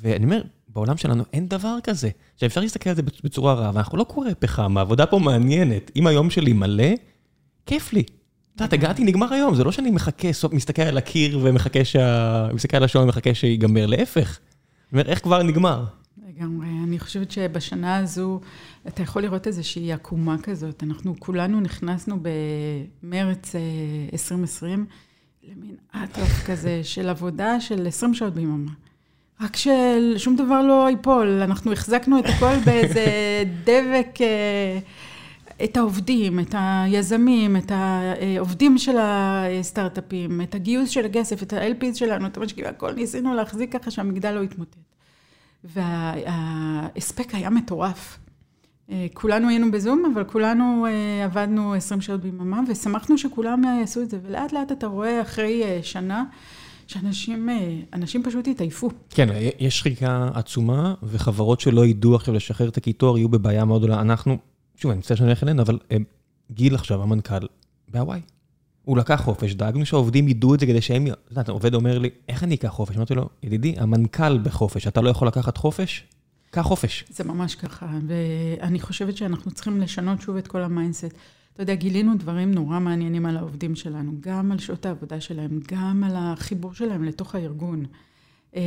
ואני אומר, בעולם שלנו אין דבר כזה. עכשיו, אפשר להסתכל על זה בצורה רעה, ואנחנו לא קורא פחם, העבודה פה מעניינת. אם היום שלי מלא, כיף לי. את יודעת, הגעתי, נגמר היום, זה לא שאני מחכה, מסתכל על הקיר ומחכה שה... מסתכל על השעון ומחכה שיגמר, להפך. אני אומר, איך כבר נגמר? לגמרי. אני חושבת שבשנה הזו, אתה יכול לראות איזושהי עקומה כזאת. אנחנו כולנו נכנסנו במרץ אה, 2020 למין אטרף כזה של עבודה של 20 שעות ביממה. רק ששום דבר לא ייפול, אנחנו החזקנו את הכל באיזה דבק, אה, את העובדים, את היזמים, את העובדים של הסטארט-אפים, את הגיוס של הכסף, את ה-LPs שלנו, את המשקיעים, הכל ניסינו להחזיק ככה שהמגדל לא יתמוטט. וההספק היה מטורף. אה, כולנו היינו בזום, אבל כולנו אה, עבדנו 20 שעות ביממה, ושמחנו שכולם אה, יעשו את זה. ולאט לאט אתה רואה אחרי אה, שנה, שאנשים אה, אנשים פשוט התעייפו. כן, יש שחיקה עצומה, וחברות שלא ידעו עכשיו לשחרר את הקיטור, יהיו בבעיה מאוד גדולה. אנחנו, שוב, אני מצטער שאני הולך אלינו, אבל אה, גיל עכשיו, המנכ"ל, בהוואי. הוא לקח חופש, דאגנו שהעובדים ידעו את זה כדי שהם, את יודעת, העובד אומר לי, איך אני אקח חופש? אמרתי לו, ידידי, המנכ"ל בחופש, אתה לא יכול לקחת חופש? קח חופש. זה ממש ככה, ואני חושבת שאנחנו צריכים לשנות שוב את כל ה mindset. אתה יודע, גילינו דברים נורא מעניינים על העובדים שלנו, גם על שעות העבודה שלהם, גם על החיבור שלהם לתוך הארגון. אה,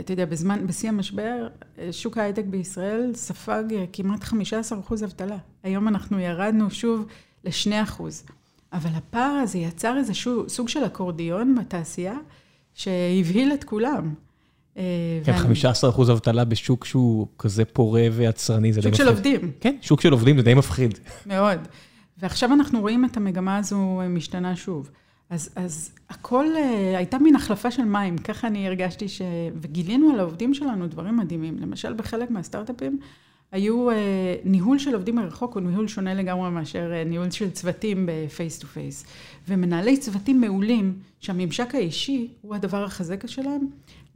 אתה יודע, בזמן, בשיא המשבר, אה, שוק ההייטק בישראל ספג אה, כמעט 15% אבטלה. היום אנחנו ירדנו שוב ל-2%. אבל הפער הזה יצר איזשהו סוג של אקורדיון בתעשייה, שהבהיל את כולם. כן, ואני- 15 אחוז אבטלה בשוק שהוא כזה פורה ויצרני, זה די שוק מפחיד. של עובדים. כן, שוק של עובדים זה די מפחיד. מאוד. ועכשיו אנחנו רואים את המגמה הזו משתנה שוב. אז, אז הכל, אה, הייתה מין החלפה של מים, ככה אני הרגשתי ש... וגילינו על העובדים שלנו דברים מדהימים. למשל, בחלק מהסטארט-אפים היו אה, ניהול של עובדים מרחוק, הוא ניהול שונה לגמרי מאשר אה, ניהול של צוותים ב face to face. ומנהלי צוותים מעולים, שהממשק האישי הוא הדבר החזק שלהם,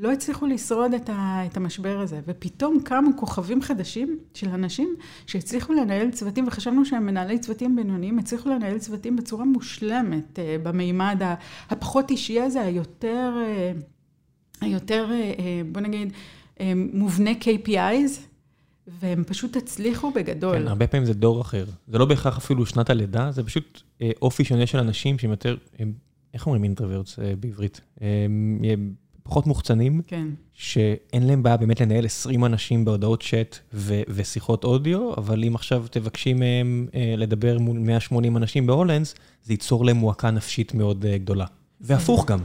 לא הצליחו לשרוד את, ה, את המשבר הזה. ופתאום קמו כוכבים חדשים של אנשים שהצליחו לנהל צוותים, וחשבנו שהם מנהלי צוותים בינוניים, הצליחו לנהל צוותים בצורה מושלמת, אה, במימד הפחות אישי הזה, היותר, אה, היותר, אה, אה, בוא נגיד, מובנה KPIs, והם פשוט הצליחו בגדול. כן, הרבה פעמים זה דור אחר. זה לא בהכרח אפילו שנת הלידה, זה פשוט אה, אופי שונה של אנשים שהם יותר, הם, איך אומרים אינטרוורטס אה, בעברית? הם פחות מוחצנים, כן. שאין להם בעיה באמת לנהל 20 אנשים בהודעות צ'אט ו- ושיחות אודיו, אבל אם עכשיו תבקשי מהם אה, לדבר מול 180 אנשים בהולנדס, זה ייצור להם מועקה נפשית מאוד אה, גדולה. והפוך גם.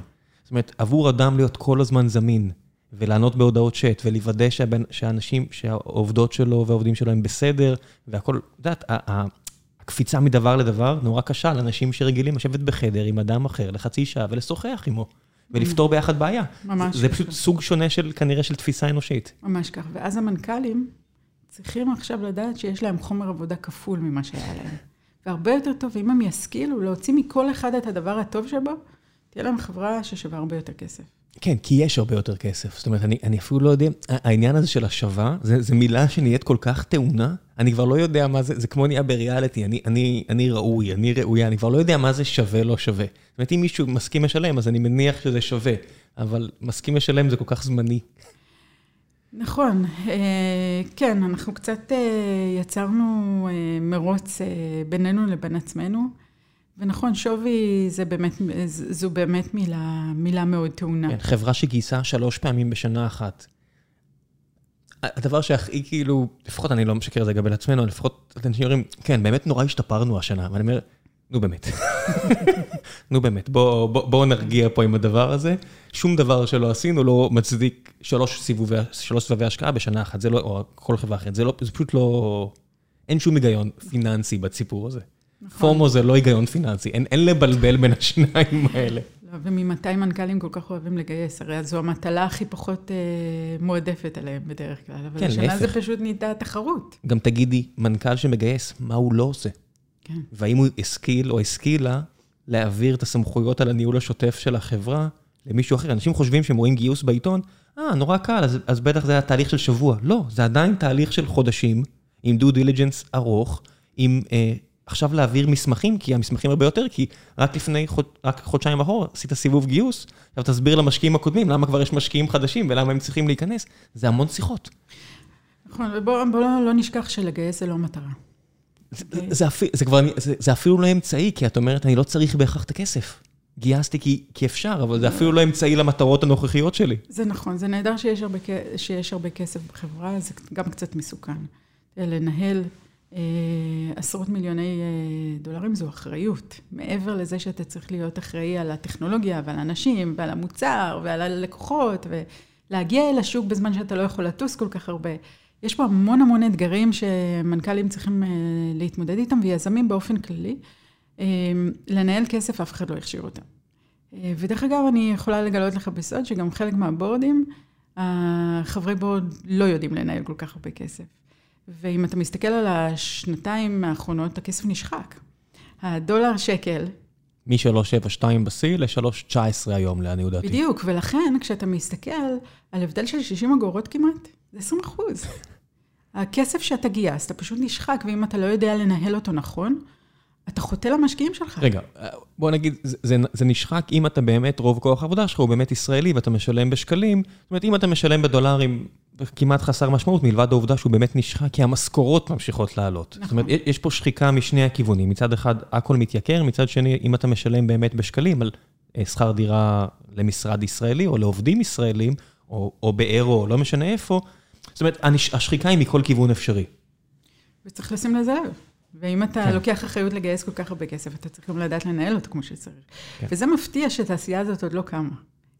זאת אומרת, עבור אדם להיות כל הזמן זמין, ולענות בהודעות צ'אט, ולוודא שהבן, שהאנשים, שהעובדות שלו והעובדים שלו הם בסדר, והכול, את יודעת, הקפיצה מדבר לדבר נורא קשה לאנשים שרגילים לשבת בחדר עם אדם אחר לחצי שעה ולשוחח עמו, ולפתור ביחד בעיה. ממש זה. פשוט סוג שונה של, כנראה, של תפיסה אנושית. ממש כך. ואז המנכ"לים צריכים עכשיו לדעת שיש להם חומר עבודה כפול ממה שהיה להם. והרבה יותר טוב, אם הם ישכילו להוציא מכל אחד את הדבר הטוב שבו, תהיה להם חברה ששווה הרבה יותר כסף. כן, כי יש הרבה יותר כסף. זאת אומרת, אני, אני אפילו לא יודע, העניין הזה של השווה, זה מילה שנהיית כל כך טעונה, אני כבר לא יודע מה זה, זה כמו נהיה בריאליטי, אני, אני, אני ראוי, אני ראויה, אני כבר לא יודע מה זה שווה, לא שווה. זאת אומרת, אם מישהו מסכים לשלם, אז אני מניח שזה שווה, אבל מסכים לשלם זה כל כך זמני. נכון, אה, כן, אנחנו קצת אה, יצרנו אה, מרוץ בינינו לבין עצמנו, ונכון, שווי זה באמת, זו באמת מילה, מילה מאוד טעונה. כן, חברה שגייסה שלוש פעמים בשנה אחת. הדבר שהכי כאילו, לפחות אני לא משקר לגבי עצמנו, לפחות אנשים אומרים, כן, באמת נורא השתפרנו השנה, ואני אומר, נו באמת. נו באמת, בואו בוא, בוא נרגיע פה עם הדבר הזה. שום דבר שלא עשינו לא מצדיק שלוש סיבובי, שלוש סבבי השקעה בשנה אחת, זה לא, או כל חברה אחרת, זה, לא, זה פשוט לא, אין שום היגיון פיננסי בסיפור הזה. נכון. פומו זה לא היגיון פיננסי, אין, אין לבלבל בין השניים האלה. וממתי מנכ"לים כל כך אוהבים לגייס? הרי זו המטלה הכי פחות אה, מועדפת עליהם בדרך כלל, אבל כן, השנה להפך. זה פשוט נהייתה תחרות. גם תגידי, מנכ"ל שמגייס, מה הוא לא עושה? כן. והאם הוא השכיל או השכילה להעביר את הסמכויות על הניהול השוטף של החברה למישהו אחר. אנשים חושבים שהם רואים גיוס בעיתון, אה, נורא קל, אז, אז בטח זה היה תהליך של שבוע. לא, זה עדיין תהליך של חודשים, עם דו דיליג'נס ארוך, עם אה, עכשיו להעביר מסמכים, כי המסמכים הרבה יותר, כי רק לפני, חוד, רק חודשיים אחורה עשית סיבוב גיוס, עכשיו תסביר למשקיעים הקודמים למה כבר יש משקיעים חדשים ולמה הם צריכים להיכנס. זה המון שיחות. נכון, ובואו בוא לא, לא נשכח שלגייס זה לא מטרה. זה, זה, אפילו, זה, כבר, זה, זה אפילו לא אמצעי, כי את אומרת, אני לא צריך בהכרח את הכסף. גייסתי כי, כי אפשר, אבל זה אפילו לא אמצעי למטרות הנוכחיות שלי. זה נכון, זה נהדר שיש הרבה, שיש הרבה כסף בחברה, זה גם קצת מסוכן. לנהל עשרות מיליוני אה, דולרים זו אחריות. מעבר לזה שאתה צריך להיות אחראי על הטכנולוגיה ועל האנשים ועל המוצר ועל הלקוחות ולהגיע אל השוק בזמן שאתה לא יכול לטוס כל כך הרבה. יש פה המון המון אתגרים שמנכ"לים צריכים אה, להתמודד איתם ויזמים באופן כללי. אה, לנהל כסף, אף אחד לא הכשיר אותם. אה, ודרך אגב, אני יכולה לגלות לך בסוד שגם חלק מהבורדים, החברי בורד לא יודעים לנהל כל כך הרבה כסף. ואם אתה מסתכל על השנתיים האחרונות, הכסף נשחק. הדולר שקל, מ-372 בשיא ל-319 היום, לעניות דעתי. בדיוק, ולכן כשאתה מסתכל על הבדל של 60 אגורות כמעט, זה 20 אחוז. הכסף שאתה גייסת פשוט נשחק, ואם אתה לא יודע לנהל אותו נכון, אתה חוטא למשקיעים שלך. רגע, בוא נגיד, זה, זה, זה נשחק אם אתה באמת, רוב כוח העבודה שלך הוא באמת ישראלי ואתה משלם בשקלים. זאת אומרת, אם אתה משלם בדולרים, כמעט חסר משמעות, מלבד העובדה שהוא באמת נשחק, כי המשכורות ממשיכות לעלות. נכון. זאת אומרת, יש פה שחיקה משני הכיוונים. מצד אחד, הכל מתייקר, מצד שני, אם אתה משלם באמת בשקלים על אה, שכר דירה למשרד ישראלי או לעובדים ישראלים, או, או באירו, או לא משנה איפה, זאת אומרת, השחיקה היא מכל כיוון אפשרי. וצריך לשים לזה לב. ואם אתה כן. לוקח אחריות לגייס כל כך הרבה כסף, אתה צריך גם לדעת לנהל אותו כמו שצריך. כן. וזה מפתיע שהתעשייה הזאת עוד לא קמה.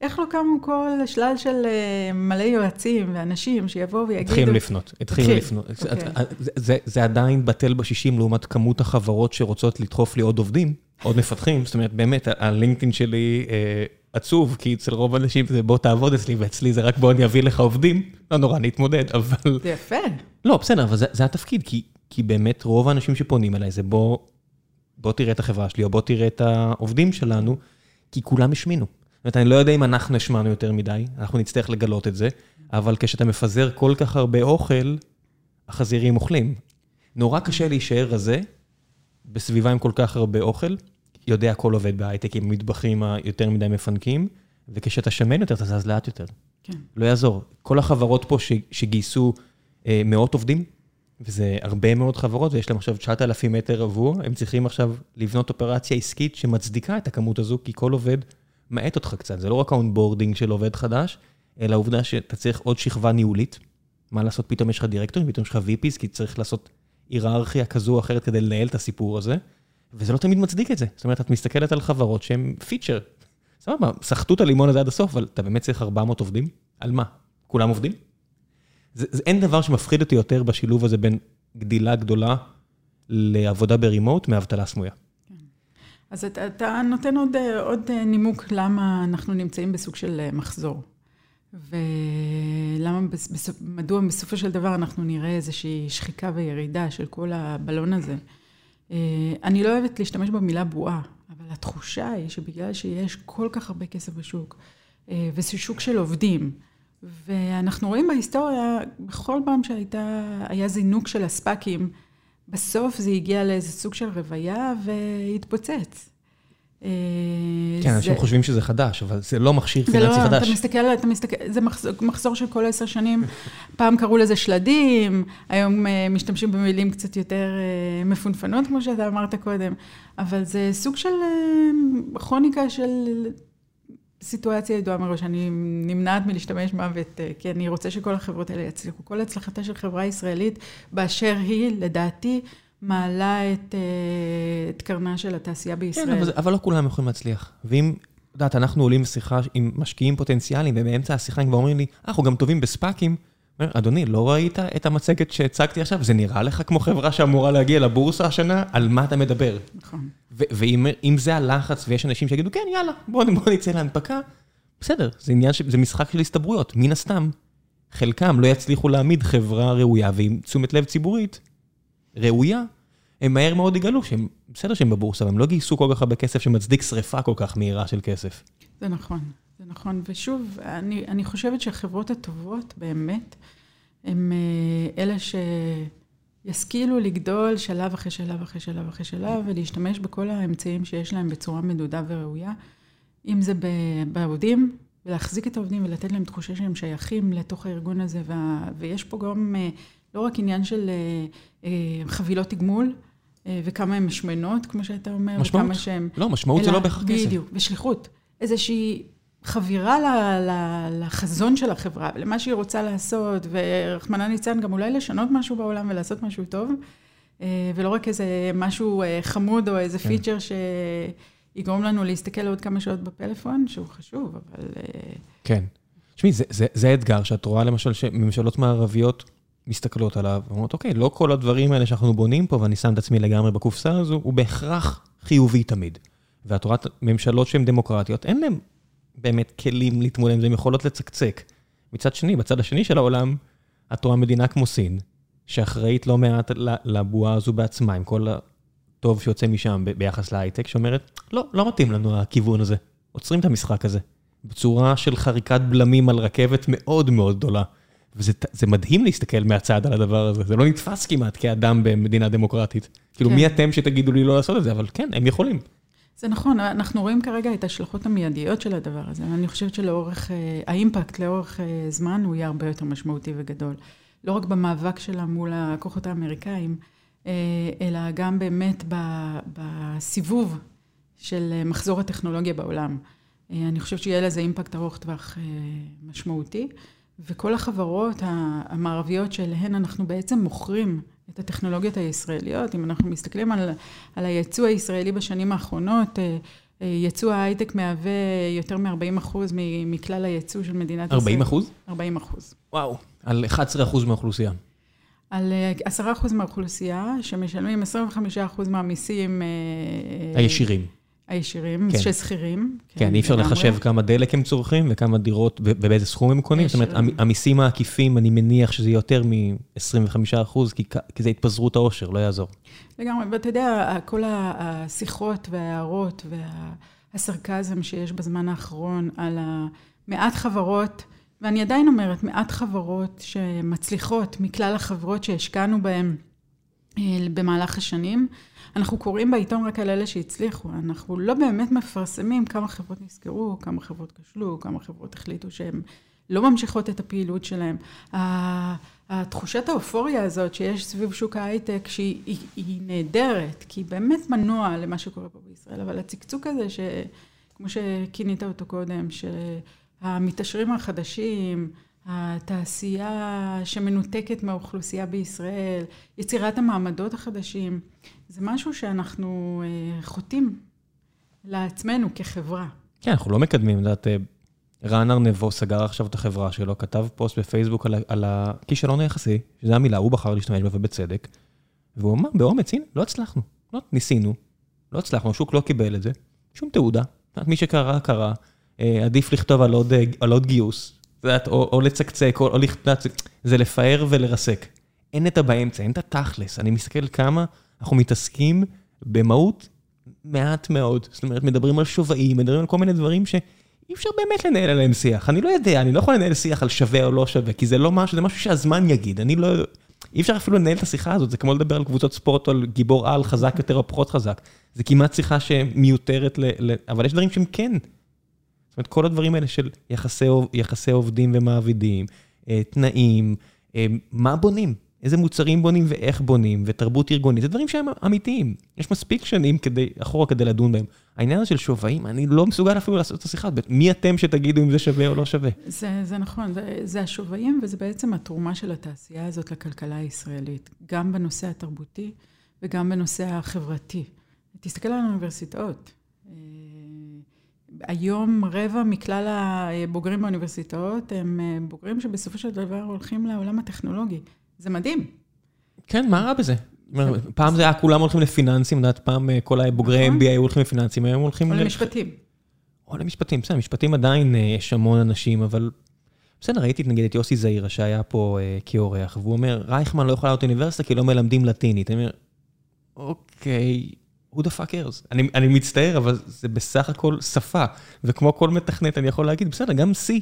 איך לא קמו כל שלל של אה, מלא יועצים ואנשים שיבואו ויגידו... התחילו לפנות, התחילו התחיל, לפנות. אוקיי. זה- זה- זה עדיין בטל בשישים לעומת כמות החברות שרוצות לדחוף לי עוד עובדים, עוד מפתחים. זאת אומרת, באמת, הלינקדאין שלי אה, עצוב, כי אצל רוב האנשים זה בוא תעבוד אצלי, ואצלי זה רק בוא אני אביא לך עובדים. לא נורא, נתמודד, אבל... זה יפה. לא, בסדר, אבל זה, זה התפקיד, כי, כי באמת רוב האנשים שפונים אליי זה בוא, בוא תראה את החברה שלי, או בוא תראה את העובדים שלנו, כי כולם השמינו. זאת אומרת, אני לא יודע אם אנחנו השמענו יותר מדי, אנחנו נצטרך לגלות את זה, אבל כשאתה מפזר כל כך הרבה אוכל, החזירים אוכלים. נורא קשה להישאר רזה בסביבה עם כל כך הרבה אוכל, יודע הכל עובד בהייטק עם מטבחים היותר מדי מפנקים, וכשאתה שמן יותר, אתה זז לאט יותר. כן. לא יעזור. כל החברות פה ש, שגייסו אה, מאות עובדים, וזה הרבה מאוד חברות, ויש להם עכשיו 9,000 מטר רבוע, הם צריכים עכשיו לבנות אופרציה עסקית שמצדיקה את הכמות הזו, כי כל עובד מאט אותך קצת. זה לא רק ה onboarding של עובד חדש, אלא העובדה שאתה צריך עוד שכבה ניהולית. מה לעשות, פתאום יש לך דירקטורים, פתאום יש לך VPs, כי צריך לעשות היררכיה כזו או אחרת כדי לנהל את הסיפור הזה, וזה לא תמיד מצדיק את זה. זאת אומרת, את מסתכלת על חברות שהן פיצ'ר. סבבה, סחטו את הלימון הזה עד הסוף, אבל אתה באמת צריך 400 עובדים? על מה? כולם עובדים? זה, זה, אין דבר שמפחיד אותי יותר בשילוב הזה בין גדילה גדולה לעבודה ברימוט מאבטלה סמויה. אז אתה, אתה נותן עוד, עוד נימוק למה אנחנו נמצאים בסוג של מחזור. ולמה, מדוע בסופו של דבר אנחנו נראה איזושהי שחיקה וירידה של כל הבלון הזה. אני לא אוהבת להשתמש במילה בועה, אבל התחושה היא שבגלל שיש כל כך הרבה כסף בשוק, וזה שוק של עובדים, ואנחנו רואים בהיסטוריה, בכל פעם שהיה זינוק של הספאקים, בסוף זה הגיע לאיזה סוג של רוויה והתפוצץ. כן, אנשים חושבים שזה חדש, אבל זה לא מכשיר פיננסי חדש. זה לא, אתה מסתכל, אתה מסתכל, זה מחזור של כל עשר שנים. פעם קראו לזה שלדים, היום משתמשים במילים קצת יותר מפונפנות, כמו שאתה אמרת קודם, אבל זה סוג של כרוניקה של סיטואציה ידועה מראש. אני נמנעת מלהשתמש מוות, כי אני רוצה שכל החברות האלה יצליחו. כל הצלחתה של חברה ישראלית, באשר היא, לדעתי, מעלה את, את קרנה של התעשייה בישראל. כן, אבל, אבל לא כולם יכולים להצליח. ואם, את יודעת, אנחנו עולים לשיחה עם משקיעים פוטנציאליים, ובאמצע השיחה הם כבר אומרים לי, אנחנו גם טובים בספאקים. אדוני, לא ראית את המצגת שהצגתי עכשיו? זה נראה לך כמו חברה שאמורה להגיע לבורסה השנה? על מה אתה מדבר? נכון. ואם זה הלחץ, ויש אנשים שיגידו, כן, יאללה, בואו בוא נצא להנפקה, בסדר, זה עניין. זה משחק של הסתברויות. מן הסתם, חלקם לא יצליחו להעמיד חברה ראויה ועם תשומת לב ציבורית ראויה, הם מהר מאוד יגלו שהם, בסדר שהם בבורסה, הם לא גייסו כל כך הרבה כסף שמצדיק שריפה כל כך מהירה של כסף. זה נכון, זה נכון. ושוב, אני, אני חושבת שהחברות הטובות באמת, הם אלה שישכילו לגדול שלב אחרי שלב אחרי שלב אחרי שלב, ולהשתמש בכל האמצעים שיש להם בצורה מדודה וראויה. אם זה בעובדים, ולהחזיק את העובדים ולתת להם תחושה שהם שייכים לתוך הארגון הזה, ויש פה גם לא רק עניין של חבילות תגמול, וכמה הן משמנות, כמו שאתה אומר. משמעות? וכמה שהן... לא, משמעות אלא, זה לא בהכרח כסף. בדיוק, ושליחות. איזושהי חבירה ל, ל, לחזון של החברה, למה שהיא רוצה לעשות, ורחמנא ניצן, גם אולי לשנות משהו בעולם ולעשות משהו טוב, ולא רק איזה משהו חמוד או איזה כן. פיצ'ר שיגרום לנו להסתכל עוד כמה שעות בפלאפון, שהוא חשוב, אבל... כן. תשמעי, זה, זה, זה אתגר שאת רואה למשל שממשלות מערביות מסתכלות עליו, ואומרות, אוקיי, לא כל הדברים האלה שאנחנו בונים פה, ואני שם את עצמי לגמרי בקופסה הזו, הוא בהכרח חיובי תמיד. ואת רואה ממשלות שהן דמוקרטיות, אין להן באמת כלים להתמודד, והן יכולות לצקצק. מצד שני, בצד השני של העולם, את רואה מדינה כמו סין, שאחראית לא מעט לבועה הזו בעצמה, עם כל הטוב שיוצא משם ביחס להייטק, שאומרת, לא, לא מתאים לנו הכיוון הזה. עוצרים את המשחק הזה. בצורה של חריקת בלמים על רכבת מאוד מאוד גדולה. וזה מדהים להסתכל מהצד על הדבר הזה, זה לא נתפס כמעט כאדם במדינה דמוקרטית. כאילו, מי אתם שתגידו לי לא לעשות את זה, אבל כן, הם יכולים. זה נכון, אנחנו רואים כרגע את ההשלכות המיידיות של הדבר הזה, ואני חושבת שלאורך, האימפקט לאורך זמן הוא יהיה הרבה יותר משמעותי וגדול. לא רק במאבק שלה מול הכוחות האמריקאים, אלא גם באמת בסיבוב של מחזור הטכנולוגיה בעולם. אני חושבת שיהיה לזה אימפקט ארוך טווח משמעותי. וכל החברות המערביות שלהן אנחנו בעצם מוכרים את הטכנולוגיות הישראליות, אם אנחנו מסתכלים על, על הייצוא הישראלי בשנים האחרונות, ייצוא ההייטק מהווה יותר מ-40 אחוז מכלל הייצוא של מדינת ישראל. 40 אחוז? 40 אחוז. וואו, על 11 אחוז מהאוכלוסייה. על 10 אחוז מהאוכלוסייה, שמשלמים 25 אחוז מהמיסים. הישירים. הישירים, כן. ששכירים. כן, כן אי אפשר לחשב כמה דלק הם צורכים וכמה דירות ובאיזה סכום הם קונים. זאת אומרת, המיסים העקיפים, אני מניח שזה יותר מ-25 אחוז, כי, כי זה התפזרות העושר, לא יעזור. לגמרי, ואתה יודע, כל השיחות וההערות והסרקזם שיש בזמן האחרון על המעט חברות, ואני עדיין אומרת, מעט חברות שמצליחות מכלל החברות שהשקענו בהן במהלך השנים, אנחנו קוראים בעיתון רק על אלה שהצליחו, אנחנו לא באמת מפרסמים כמה חברות נסגרו, כמה חברות כשלו, כמה חברות החליטו שהן לא ממשיכות את הפעילות שלהן. התחושת האופוריה הזאת שיש סביב שוק ההייטק, שהיא היא, היא נהדרת, כי היא באמת מנוע למה שקורה פה בישראל, אבל הצקצוק הזה, שכמו שכינית אותו קודם, שהמתעשרים החדשים, התעשייה שמנותקת מהאוכלוסייה בישראל, יצירת המעמדות החדשים, זה משהו שאנחנו אה, חוטאים לעצמנו כחברה. כן, אנחנו לא מקדמים, את יודעת, אה, רן ארנבו סגר עכשיו את החברה שלו, כתב פוסט בפייסבוק על, על הכישלון היחסי, שזו המילה, הוא בחר להשתמש בה ובצדק, והוא אמר באומץ, הנה, לא הצלחנו, לא, ניסינו, לא הצלחנו, השוק לא קיבל את זה, שום תעודה, מי שקרא, קרא, אה, עדיף לכתוב על עוד, על עוד גיוס, יודעת, או, או לצקצק, או, או לכתוב, זה לפאר ולרסק. אין את הבאמצע, אין את התכלס. אני מסתכל כמה אנחנו מתעסקים במהות מעט מאוד. זאת אומרת, מדברים על שווים, מדברים על כל מיני דברים שאי אפשר באמת לנהל עליהם שיח. אני לא יודע, אני לא יכול לנהל שיח על שווה או לא שווה, כי זה לא משהו, זה משהו שהזמן יגיד. אני לא... אי אפשר אפילו לנהל את השיחה הזאת, זה כמו לדבר על קבוצות ספורט על גיבור על, חזק יותר או פחות חזק. זה כמעט שיחה שמיותרת ל... ל... אבל יש דברים שהם כן זאת אומרת, כל הדברים האלה של יחסי, יחסי עובדים ומעבידים, אה, תנאים, אה, מה בונים, איזה מוצרים בונים ואיך בונים, ותרבות ארגונית, זה דברים שהם אמיתיים. יש מספיק שנים כדי, אחורה כדי לדון בהם. העניין הזה של שווים, אני לא מסוגל אפילו לעשות את השיחה, מי אתם שתגידו אם זה שווה או לא שווה? זה, זה נכון, זה, זה השווים וזה בעצם התרומה של התעשייה הזאת לכלכלה הישראלית, גם בנושא התרבותי וגם בנושא החברתי. תסתכל על האוניברסיטאות. היום רבע מכלל הבוגרים באוניברסיטאות הם אה, בוגרים שבסופו של דבר הולכים לעולם הטכנולוגי. זה מדהים. כן, מה רע בזה? פעם זה היה כולם הולכים לפיננסים, את יודעת, פעם אה, כל הבוגרי נכון. MBA היו הולכים לפיננסים, היום הולכים... או למשפטים. או למשפטים, בסדר, משפטים עדיין אה, יש המון אנשים, אבל... בסדר, ראיתי נגיד את יוסי זעירה שהיה פה כאורח, והוא אומר, רייכמן לא יכול לעלות אוניברסיטה כי לא מלמדים לטינית. אני אומר, אוקיי, who the fuck cares? אני, אני מצטער, אבל זה בסך הכל שפה. וכמו כל מתכנת, אני יכול להגיד, בסדר, גם C.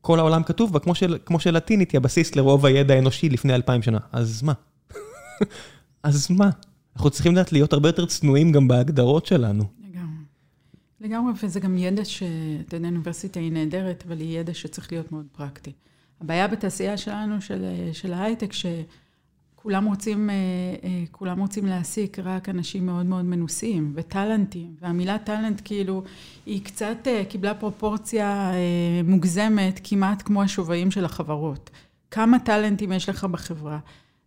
כל העולם כתוב בה, כמו, של, כמו שלטינית היא הבסיס לרוב הידע האנושי לפני אלפיים שנה. אז מה? אז מה? אנחנו צריכים לדעת להיות הרבה יותר צנועים גם בהגדרות שלנו. לגמרי. לגמרי, וזה גם ידע ש... אתה יודע, אוניברסיטה היא נהדרת, אבל היא ידע שצריך להיות מאוד פרקטי. הבעיה בתעשייה שלנו, של, של ההייטק, ש... כולם רוצים, אה, אה, כולם רוצים להעסיק רק אנשים מאוד מאוד מנוסים וטאלנטים, והמילה טאלנט כאילו היא קצת אה, קיבלה פרופורציה מוגזמת כמעט כמו השווים של החברות. כמה טאלנטים יש לך בחברה?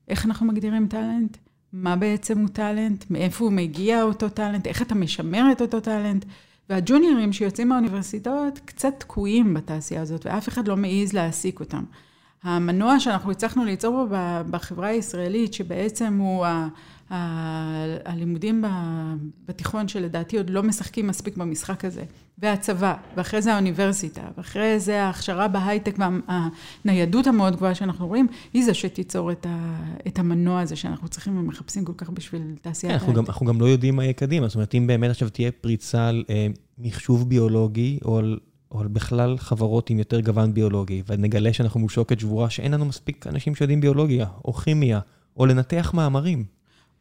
איך אנחנו מגדירים טאלנט? מה בעצם הוא טאלנט? מאיפה הוא מגיע אותו טאלנט? איך אתה משמר את אותו טאלנט? והג'וניורים שיוצאים מהאוניברסיטאות קצת תקועים בתעשייה הזאת, ואף אחד לא מעז להעסיק אותם. המנוע שאנחנו הצלחנו ליצור בו בחברה הישראלית, שבעצם הוא ה, ה, הלימודים בתיכון שלדעתי עוד לא משחקים מספיק במשחק הזה, והצבא, ואחרי זה האוניברסיטה, ואחרי זה ההכשרה בהייטק והניידות המאוד גבוהה שאנחנו רואים, היא זה שתיצור את, ה, את המנוע הזה שאנחנו צריכים ומחפשים כל כך בשביל תעשיית כן, ההייטק. אנחנו גם לא יודעים מה יהיה קדימה, זאת אומרת, אם באמת עכשיו תהיה פריצה על אה, מחשוב ביולוגי, או על... או על בכלל חברות עם יותר גוון ביולוגי, ונגלה שאנחנו מול שוקת שבורה, שאין לנו מספיק אנשים שיודעים ביולוגיה, או כימיה, או לנתח מאמרים.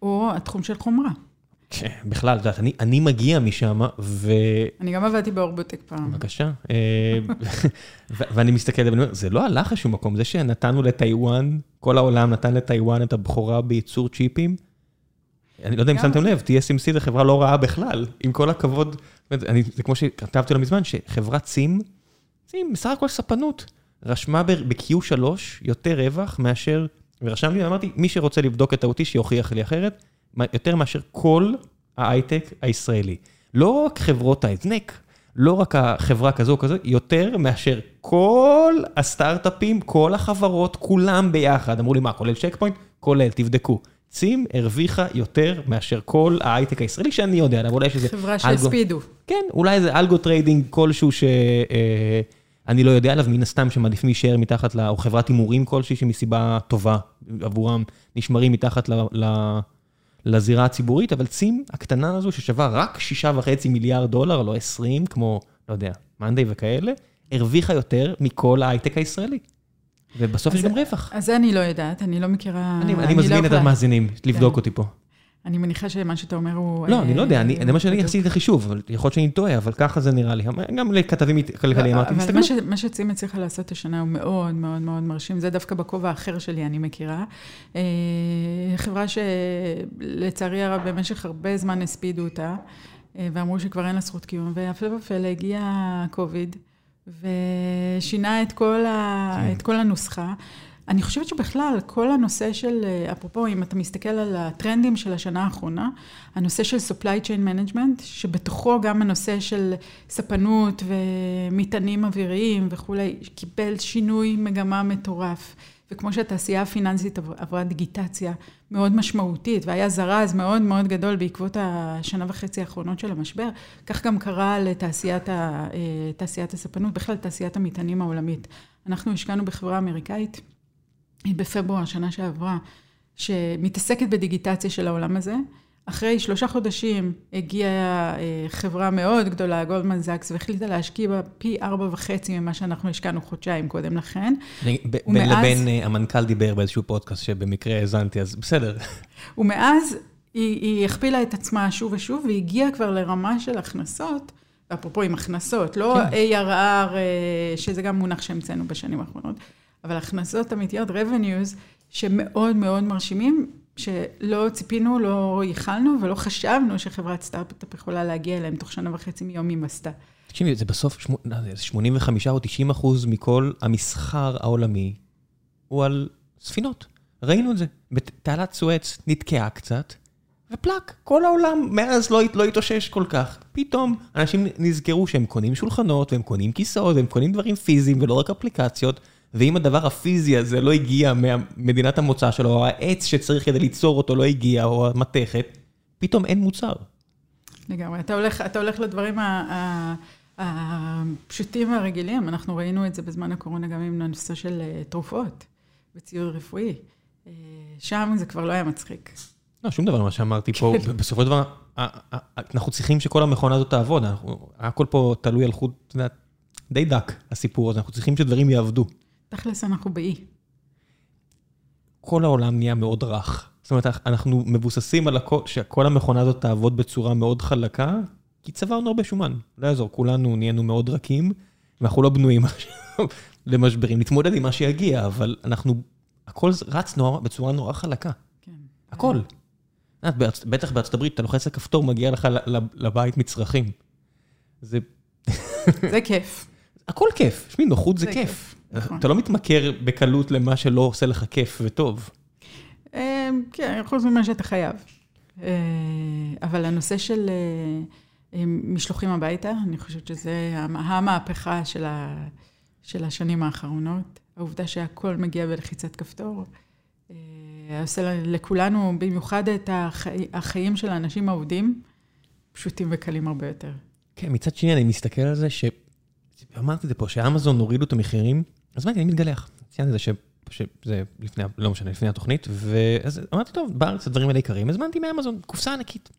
או התחום של חומרה. כן, בכלל, את יודעת, אני, אני מגיע משם, ו... אני גם עבדתי באורבוטק פעם. בבקשה. אה, ואני מסתכל ואני אומר, זה לא הלך לשום מקום, זה שנתנו לטיוואן, כל העולם נתן לטיוואן את הבכורה בייצור צ'יפים, אני לא יודע אם שמתם לב, TSMC זה חברה לא רעה בכלל, עם כל הכבוד, זה כמו שכתבתי לו מזמן, שחברת סים, סים, בסך הכל ספנות, רשמה ב-Q3 יותר רווח מאשר, ורשם לי, אמרתי, מי שרוצה לבדוק את אותי, שיוכיח לי אחרת, יותר מאשר כל ההייטק הישראלי. לא רק חברות ההזנק, לא רק החברה כזו או כזו, יותר מאשר כל הסטארט-אפים, כל החברות, כולם ביחד. אמרו לי, מה, כולל צ'ק פוינט? כולל, תבדקו. צים הרוויחה יותר מאשר כל ההייטק הישראלי שאני יודע עליו, אולי שזה... חברה שהספידו. כן, אולי זה algo trading כלשהו שאני אה, לא יודע עליו, מן הסתם שמעדיפים להישאר מתחת, ל... או חברת הימורים כלשהי שמסיבה טובה עבורם נשמרים מתחת ל... ל... לזירה הציבורית, אבל צים הקטנה הזו ששווה רק שישה וחצי מיליארד דולר, לא עשרים, כמו, לא יודע, monday וכאלה, הרוויחה יותר מכל ההייטק הישראלי. ובסוף יש גם רווח. אז זה אני לא יודעת, אני לא מכירה... אני מזמין את המאזינים לבדוק כן. אותי פה. אני מניחה שמה שאתה אומר הוא... לא, אני לא יודע, זה מה שאני עשיתי את החישוב, אבל יכול להיות שאני טועה, אבל ככה זה נראה לי. גם לכתבים כלכליים אמרתי, תסתכלו. אבל מה שצים הצליחה לעשות השנה הוא מאוד מאוד מאוד מרשים, זה דווקא בכובע האחר שלי, אני מכירה. חברה שלצערי הרב במשך הרבה זמן הספידו אותה, ואמרו שכבר אין לה זכות קיום, והפלא ופלא הגיע קוביד, ושינה את כל כן. הנוסחה. אני חושבת שבכלל, כל הנושא של, אפרופו, אם אתה מסתכל על הטרנדים של השנה האחרונה, הנושא של supply chain management, שבתוכו גם הנושא של ספנות ומטענים אוויריים וכולי, קיבל שינוי מגמה מטורף. וכמו שהתעשייה הפיננסית עברה דיגיטציה מאוד משמעותית, והיה זרז מאוד מאוד גדול בעקבות השנה וחצי האחרונות של המשבר, כך גם קרה לתעשיית אה, הספנות, בכלל תעשיית המטענים העולמית. אנחנו השקענו בחברה אמריקאית. בפברואר, שנה שעברה, שמתעסקת בדיגיטציה של העולם הזה. אחרי שלושה חודשים הגיעה אה, חברה מאוד גדולה, גולדמן זקס, והחליטה להשקיע בה פי ארבע וחצי ממה שאנחנו השקענו חודשיים קודם לכן. בין לבין אה, המנכ"ל דיבר באיזשהו פודקאסט שבמקרה האזנתי, אז בסדר. ומאז היא, היא הכפילה את עצמה שוב ושוב, והגיעה כבר לרמה של הכנסות, אפרופו עם הכנסות, לא כן. ARR, אה, שזה גם מונח שהמצאנו בשנים האחרונות. אבל הכנסות אמיתיות, revenues, שמאוד מאוד מרשימים, שלא ציפינו, לא ייחלנו ולא חשבנו שחברת סטארט-אפ יכולה להגיע אליהם תוך שנה וחצי מיום הימסתה. תקשיבי, זה בסוף 85 לא, או 90 אחוז מכל המסחר העולמי הוא על ספינות. ראינו את זה. בתעלת סואץ נתקעה קצת, ופלאק, כל העולם מאז לא, לא התאושש כל כך. פתאום אנשים נזכרו שהם קונים שולחנות, והם קונים כיסאות, והם קונים דברים פיזיים ולא רק אפליקציות, ואם הדבר הפיזי הזה לא הגיע ממדינת המוצא שלו, או העץ שצריך כדי ליצור אותו לא הגיע, או המתכת, פתאום אין מוצר. לגמרי. אתה הולך, אתה הולך לדברים הפשוטים והרגילים. אנחנו ראינו את זה בזמן הקורונה גם עם הנושא של אה, תרופות וציוד רפואי. אה, שם זה כבר לא היה מצחיק. לא, שום דבר מה שאמרתי פה. כן. בסופו של דבר, אנחנו צריכים שכל המכונה הזאת תעבוד. הכל פה תלוי על חוט, די דק, הסיפור הזה. אנחנו צריכים שדברים יעבדו. תכלס אנחנו באי. כל העולם נהיה מאוד רך. זאת אומרת, אנחנו מבוססים על הכל, שכל המכונה הזאת תעבוד בצורה מאוד חלקה, כי צברנו הרבה שומן. לא יעזור, כולנו נהיינו מאוד רכים, ואנחנו לא בנויים למשברים. נתמודד עם מה שיגיע, אבל אנחנו, הכל רץ נורא, בצורה נורא חלקה. כן. הכל. בטח בארצות הברית, אתה לוחץ על כפתור, מגיע לך לבית מצרכים. זה... זה כיף. הכל כיף. תשמעי, נוחות זה כיף. נכון. אתה לא מתמכר בקלות למה שלא עושה לך כיף וטוב. אמ, כן, חוץ ממה שאתה חייב. אה, אבל הנושא של אה, משלוחים הביתה, אני חושבת שזה המהפכה של, ה, של השנים האחרונות. העובדה שהכל מגיע בלחיצת כפתור. אה, עושה לכולנו, במיוחד את החיים, החיים של האנשים העובדים, פשוטים וקלים הרבה יותר. כן, מצד שני, אני מסתכל על זה ש... אמרתי את זה פה, שאמזון הורידו את המחירים, אז אמרתי, אני מתגלח. ציינתי את זה שזה לפני, לא משנה, לפני התוכנית, ואז אמרתי, טוב, בארץ הדברים האלה יקרים, הזמנתי מאמזון, קופסה ענקית.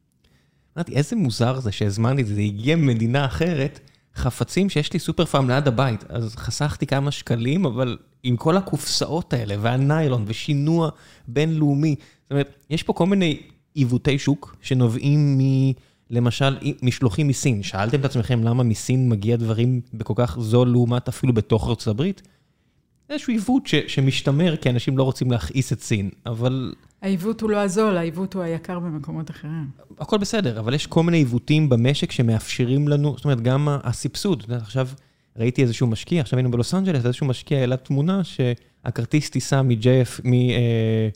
אמרתי, איזה מוזר זה שהזמנתי את זה, זה הגיע ממדינה אחרת, חפצים שיש לי סופר פארם ליד הבית, אז חסכתי כמה שקלים, אבל עם כל הקופסאות האלה, והניילון, ושינוע בינלאומי, זאת אומרת, יש פה כל מיני עיוותי שוק שנובעים מ... למשל, משלוחים מסין. שאלתם את עצמכם למה מסין מגיע דברים בכל כך זול לעומת אפילו בתוך ארצות הברית? איזשהו עיוות ש, שמשתמר, כי אנשים לא רוצים להכעיס את סין, אבל... העיוות הוא לא הזול, העיוות הוא היקר במקומות אחרים. הכל בסדר, אבל יש כל מיני עיוותים במשק שמאפשרים לנו, זאת אומרת, גם הסבסוד. עכשיו, ראיתי איזשהו משקיע, עכשיו היינו בלוס אנג'לס, איזשהו משקיע העלה תמונה שהכרטיס טיסה מ-JF, מ... אה,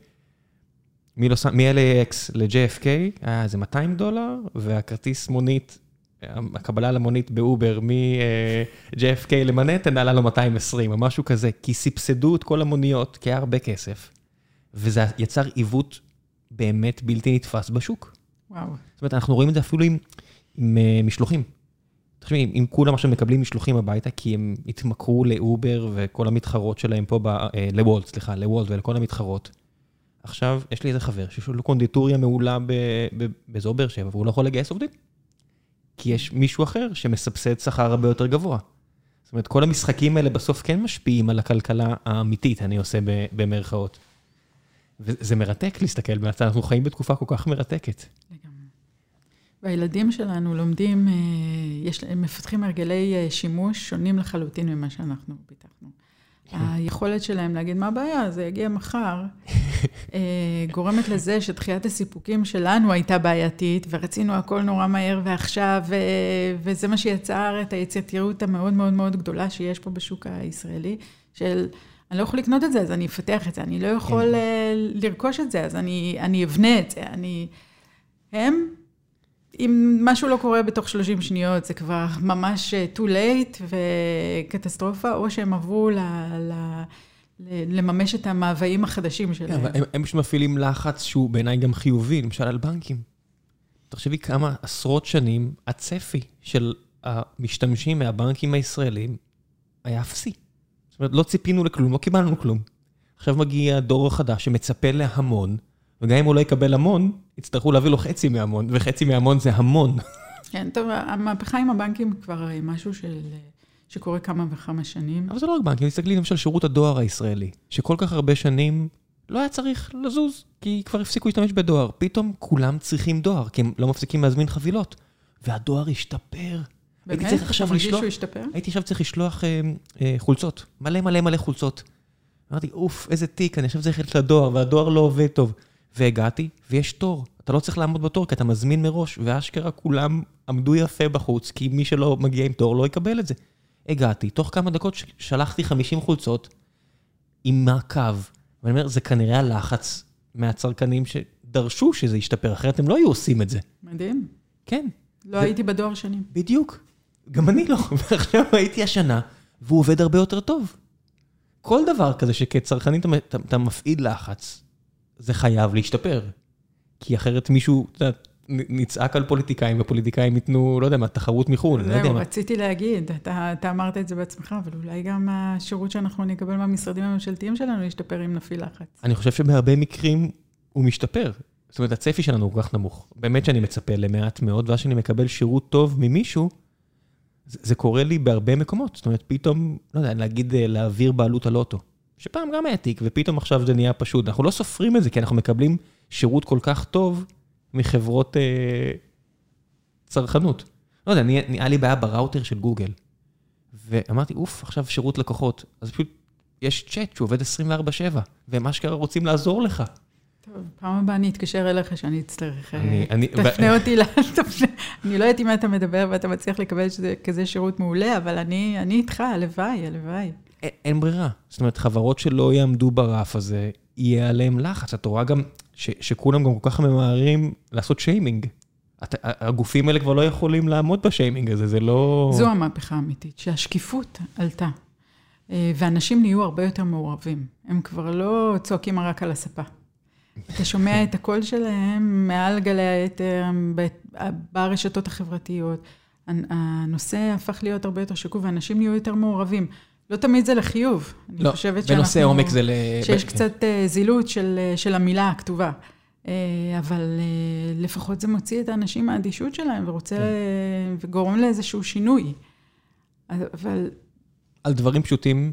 מ-LAX ל-JFK היה איזה 200 דולר, והכרטיס מונית, הקבלה למונית באובר מ-JFK למנהטן עלה לו 220 או משהו כזה, כי סבסדו את כל המוניות, כי היה הרבה כסף, וזה יצר עיוות באמת בלתי נתפס בשוק. וואו. זאת אומרת, אנחנו רואים את זה אפילו עם, עם uh, משלוחים. תחשבי, אם כולם עכשיו מקבלים משלוחים הביתה, כי הם התמכרו לאובר וכל המתחרות שלהם פה, ב, uh, לוולט, סליחה, לוולט ולכל המתחרות. עכשיו, יש לי איזה חבר שיש לו קונדיטוריה מעולה באזור באר שבע, והוא לא יכול לגייס עובדים. כי יש מישהו אחר שמסבסד שכר הרבה יותר גבוה. זאת אומרת, כל המשחקים האלה בסוף כן משפיעים על הכלכלה האמיתית, אני עושה במרכאות. וזה מרתק להסתכל מהצד, אנחנו חיים בתקופה כל כך מרתקת. והילדים שלנו לומדים, אה, יש, הם מפתחים הרגלי אה, שימוש שונים לחלוטין ממה שאנחנו פיתחנו. כן. היכולת שלהם להגיד, מה הבעיה, זה יגיע מחר, אה, גורמת לזה שדחיית הסיפוקים שלנו הייתה בעייתית, ורצינו הכל נורא מהר ועכשיו, וזה מה שיצר את היצירתיות המאוד מאוד מאוד גדולה שיש פה בשוק הישראלי, של... אני לא יכול לקנות את זה, אז אני אפתח את זה, אני לא יכול כן. לרכוש את זה, אז אני, אני אבנה את זה. אני... הם אם משהו לא קורה בתוך 30 שניות, זה כבר ממש אה, too late וקטסטרופה, או שהם עברו ל... ל... לממש את המאוויים החדשים שלהם. הם, הם פשוט מפעילים לחץ שהוא בעיניי גם חיובי, למשל על בנקים. תחשבי כמה עשרות שנים הצפי של המשתמשים מהבנקים הישראלים היה אפסי. זאת אומרת, לא ציפינו לכלום, לא קיבלנו כלום. עכשיו מגיע הדור החדש שמצפה להמון, וגם אם הוא לא יקבל המון, יצטרכו להביא לו חצי מהמון, וחצי מהמון זה המון. כן, טוב, המהפכה עם הבנקים כבר משהו של, שקורה כמה וכמה שנים. אבל זה לא רק בנקים, תסתכלי למשל שירות הדואר הישראלי, שכל כך הרבה שנים לא היה צריך לזוז, כי כבר הפסיקו להשתמש בדואר. פתאום כולם צריכים דואר, כי הם לא מפסיקים להזמין חבילות. והדואר השתפר. באמת? הייתי צריך עכשיו לשלוח... שהוא השתפר? הייתי עכשיו צריך לשלוח אה, אה, חולצות. מלא מלא מלא חולצות. אמרתי, אוף, איזה תיק, אני עכשיו צריך ללכת לדואר, והדואר לא עובד טוב. והגעתי, ויש תור. אתה לא צריך לעמוד בתור, כי אתה מזמין מראש, ואשכרה כולם עמדו יפה בחוץ, כי מי שלא מגיע עם תור לא יקבל את זה. הגעתי, תוך כמה דקות שלחתי 50 חולצות עם מעקב, ואני אומר, זה כנראה הלחץ מהצרכנים שדרשו שזה ישתפר, אחרת הם לא היו עושים את זה. מדהים. כן. לא הייתי בדואר שנים. בדיוק. גם אני לא, ועכשיו הייתי השנה, והוא עובד הרבה יותר טוב. כל דבר כזה שכצרכנים אתה מפעיל לחץ, זה חייב להשתפר. כי אחרת מישהו, אתה יודע, נצעק על פוליטיקאים, ופוליטיקאים ייתנו, לא יודע מה, תחרות מחו"ל, לא יודע מה. רציתי להגיד, אתה, אתה אמרת את זה בעצמך, אבל אולי גם השירות שאנחנו נקבל מהמשרדים הממשלתיים שלנו ישתפר אם נפעיל לחץ. אני חושב שבהרבה מקרים הוא משתפר. זאת אומרת, הצפי שלנו הוא כל כך נמוך. באמת שאני מצפה למעט מאוד, ואז שאני מקבל שירות טוב ממישהו, זה, זה קורה לי בהרבה מקומות. זאת אומרת, פתאום, לא יודע, להגיד אה, להעביר בעלות על אוטו. שפעם גם היה תיק, ופתאום עכשיו זה נהיה פשוט. אנחנו לא סופרים את זה, כי אנחנו מקבלים שירות כל כך טוב מחברות אה, צרכנות. לא יודע, נהיה לי בעיה בראוטר של גוגל. ואמרתי, אוף, עכשיו שירות לקוחות. אז פשוט יש צ'אט שעובד 24/7, ומה שקרה רוצים לעזור לך. טוב, פעם הבאה אני אתקשר אליך שאני אצטרך. אני, אני... תפנה אותי, ל... אני לא יודעת אם אתה מדבר ואתה מצליח לקבל כזה שירות מעולה, אבל אני איתך, הלוואי, הלוואי. אין ברירה. זאת אומרת, חברות שלא יעמדו ברף הזה, יהיה עליהם לחץ. את רואה גם ש, שכולם גם כל כך ממהרים לעשות שיימינג. את, הגופים האלה כבר לא יכולים לעמוד בשיימינג הזה, זה לא... זו המהפכה האמיתית, שהשקיפות עלתה. אה, ואנשים נהיו הרבה יותר מעורבים. הם כבר לא צועקים רק על הספה. אתה שומע את הקול שלהם מעל גלי היתר, ברשתות החברתיות. הנושא הפך להיות הרבה יותר שקוף, ואנשים נהיו יותר מעורבים. לא תמיד זה לחיוב. אני לא, חושבת. בנושא עומק זה ל... שיש קצת אה, זילות של, אה, של המילה הכתובה. אה, אבל לפחות זה מוציא את האנשים מהאדישות שלהם ורוצה, כן. וגורם לאיזשהו שינוי. אבל... על דברים פשוטים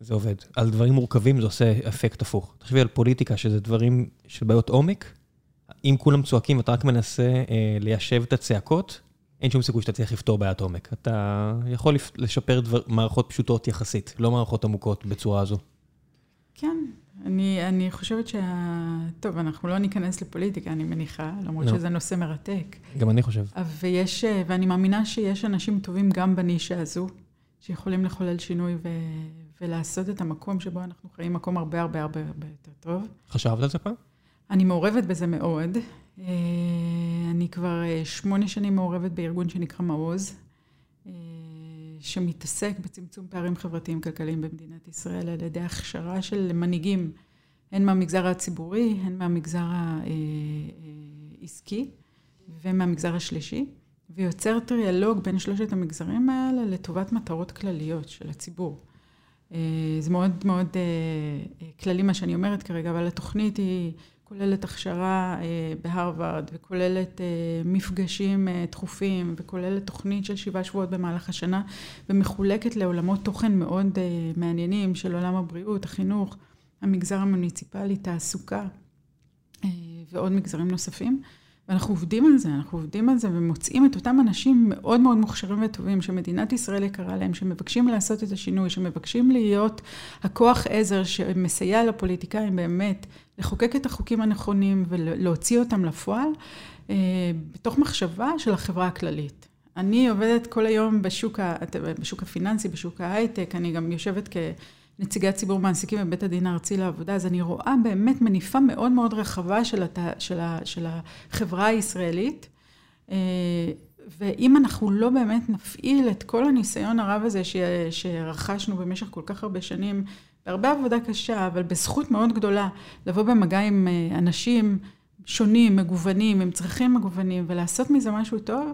זה עובד. על דברים מורכבים זה עושה אפקט הפוך. תחשבי על פוליטיקה, שזה דברים של בעיות עומק. אם כולם צועקים, אתה רק מנסה אה, ליישב את הצעקות, אין שום סיכוי שאתה צריך לפתור בעיית עומק. אתה יכול לשפר דבר, מערכות פשוטות יחסית, לא מערכות עמוקות בצורה הזו. כן, אני, אני חושבת שה... טוב, אנחנו לא ניכנס לפוליטיקה, אני מניחה, למרות לא. שזה נושא מרתק. גם אני חושב. ויש, ואני מאמינה שיש אנשים טובים גם בנישה הזו, שיכולים לחולל שינוי ו... ולעשות את המקום שבו אנחנו חיים מקום הרבה הרבה הרבה הרבה יותר טוב. חשבת על זה פעם? אני מעורבת בזה מאוד. אה, אני כבר אה, שמונה שנים מעורבת בארגון שנקרא מעוז, אה, שמתעסק בצמצום פערים חברתיים כלכליים במדינת ישראל על ידי הכשרה של מנהיגים, הן מהמגזר הציבורי, הן מהמגזר העסקי ומהמגזר השלישי, ויוצר טריאלוג בין שלושת המגזרים האלה לטובת מטרות כלליות של הציבור. זה מאוד מאוד כללי מה שאני אומרת כרגע, אבל התוכנית היא כוללת הכשרה אה, בהרווארד, וכוללת אה, מפגשים אה, תכופים, וכוללת תוכנית של שבעה שבועות במהלך השנה, ומחולקת לעולמות תוכן מאוד מעניינים של עולם הבריאות, החינוך, המגזר המוניציפלי, תעסוקה ועוד מגזרים נוספים. ואנחנו עובדים על זה, אנחנו עובדים על זה ומוצאים את אותם אנשים מאוד מאוד מוכשרים וטובים שמדינת ישראל יקרה להם, שמבקשים לעשות את השינוי, שמבקשים להיות הכוח עזר שמסייע לפוליטיקאים באמת לחוקק את החוקים הנכונים ולהוציא אותם לפועל, אה, בתוך מחשבה של החברה הכללית. אני עובדת כל היום בשוק, בשוק הפיננסי, בשוק ההייטק, אני גם יושבת כ... נציגי ציבור מעסיקים בבית הדין הארצי לעבודה, אז אני רואה באמת מניפה מאוד מאוד רחבה של, הת... של, ה... של החברה הישראלית. אה, ואם אנחנו לא באמת נפעיל את כל הניסיון הרב הזה ש... שרכשנו במשך כל כך הרבה שנים, בהרבה עבודה קשה, אבל בזכות מאוד גדולה, לבוא במגע עם אה, אנשים שונים, מגוונים, עם צרכים מגוונים, ולעשות מזה משהו טוב,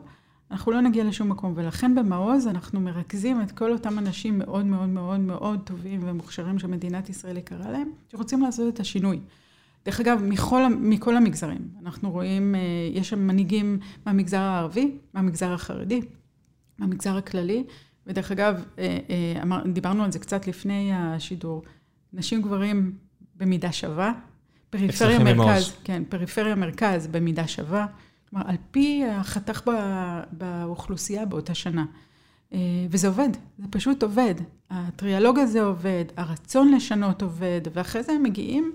אנחנו לא נגיע לשום מקום, ולכן במעוז אנחנו מרכזים את כל אותם אנשים מאוד מאוד מאוד מאוד טובים ומוכשרים שמדינת ישראל יקרה להם, שרוצים לעשות את השינוי. דרך אגב, מכל, מכל המגזרים, אנחנו רואים, אה, יש שם מנהיגים מהמגזר הערבי, מהמגזר החרדי, מהמגזר הכללי, ודרך אגב, אה, אה, דיברנו על זה קצת לפני השידור, נשים גברים במידה שווה, פריפריה מרכז, כן, פריפריה מרכז במידה שווה. כלומר, על פי החתך באוכלוסייה באותה שנה. אה, וזה עובד, זה פשוט עובד. הטריאלוג הזה עובד, הרצון לשנות עובד, ואחרי זה הם מגיעים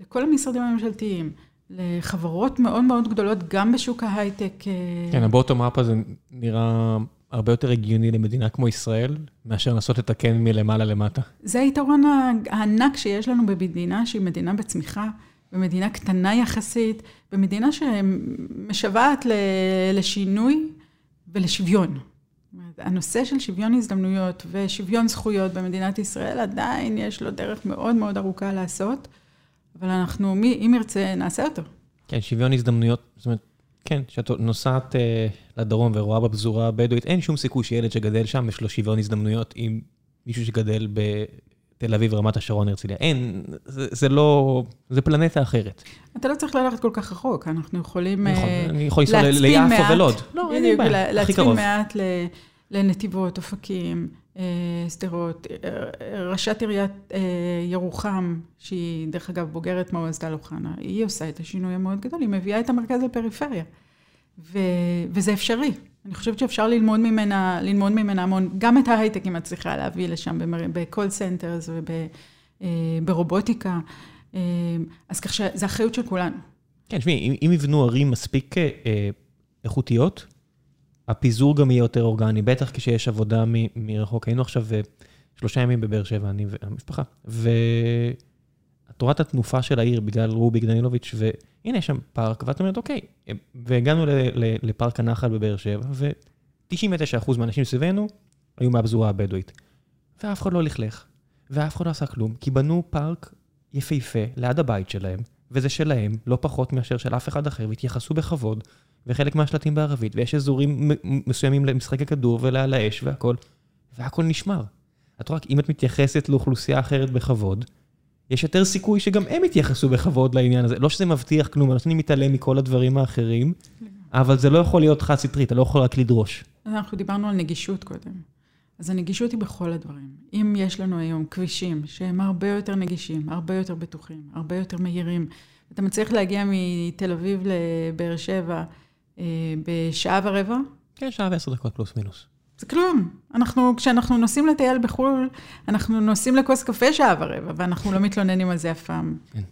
לכל המשרדים הממשלתיים, לחברות מאוד מאוד גדולות, גם בשוק ההייטק. אה, כן, הבוטום-אפ הזה נראה הרבה יותר הגיוני למדינה כמו ישראל, מאשר לנסות לתקן מלמעלה למטה. זה היתרון הענק שיש לנו במדינה, שהיא מדינה בצמיחה. במדינה קטנה יחסית, במדינה שמשוועת לשינוי ולשוויון. הנושא של שוויון הזדמנויות ושוויון זכויות במדינת ישראל, עדיין יש לו דרך מאוד מאוד ארוכה לעשות, אבל אנחנו, מי, אם ירצה, נעשה אותו. כן, שוויון הזדמנויות, זאת אומרת, כן, כשאת נוסעת uh, לדרום ורואה בפזורה הבדואית, אין שום סיכוי שילד שגדל שם, יש לו שוויון הזדמנויות עם מישהו שגדל ב... תל אביב, רמת השרון, הרצליה. אין, זה, זה לא, זה פלנטה אחרת. אתה לא צריך ללכת כל כך רחוק, אנחנו יכולים נכון, uh, אני יכול לנסוע ליפו ולוד. לא, אין לי בעיה, הכי קרוב. מעט לנתיבות, אופקים, אה, שדרות. אה, ראשת עיריית ירוחם, שהיא דרך אגב בוגרת מעוז טל אוחנה, היא עושה את השינוי המאוד גדול, היא מביאה את המרכז לפריפריה. ו, וזה אפשרי. אני חושבת שאפשר ללמוד ממנה, ללמוד ממנה המון, גם את ההייטק היא מצליחה להביא לשם ב call centers וברובוטיקה. אז כך שזה אחריות של כולנו. כן, תשמעי, אם יבנו ערים מספיק אה, איכותיות, הפיזור גם יהיה יותר אורגני, בטח כשיש עבודה מרחוק. היינו עכשיו אה, שלושה ימים בבאר שבע, אני והמשפחה, ואת רואה את התנופה של העיר בגלל רוביק דנילוביץ', הנה, יש שם פארק, ואת אומרת, אוקיי, והגענו לפארק הנחל בבאר שבע, ו-99% מהאנשים סביבנו היו מהפזורה הבדואית. ואף אחד לא לכלך, ואף אחד לא עשה כלום, כי בנו פארק יפהפה ליד הבית שלהם, וזה שלהם, לא פחות מאשר של אף אחד אחר, והתייחסו בכבוד, וחלק מהשלטים בערבית, ויש אזורים מסוימים למשחקי כדור ולעל האש והכל, והכל נשמר. את רואה, אם את מתייחסת לאוכלוסייה אחרת בכבוד, יש יותר סיכוי שגם הם יתייחסו בכבוד לעניין הזה. לא שזה מבטיח כלום, אני מתעלם מכל הדברים האחרים, אבל זה לא יכול להיות חד סטרי, אתה לא יכול רק לדרוש. אנחנו דיברנו על נגישות קודם. אז הנגישות היא בכל הדברים. אם יש לנו היום כבישים שהם הרבה יותר נגישים, הרבה יותר בטוחים, הרבה יותר מהירים, אתה מצליח להגיע מתל אביב לבאר שבע אה, בשעה ורבע? כן, שעה ועשר דקות פלוס מינוס. זה כלום. אנחנו, כשאנחנו נוסעים לטייל בחו"ל, אנחנו נוסעים לכוס קפה שעה ורבע, ואנחנו לא מתלוננים על זה אף פעם. כן.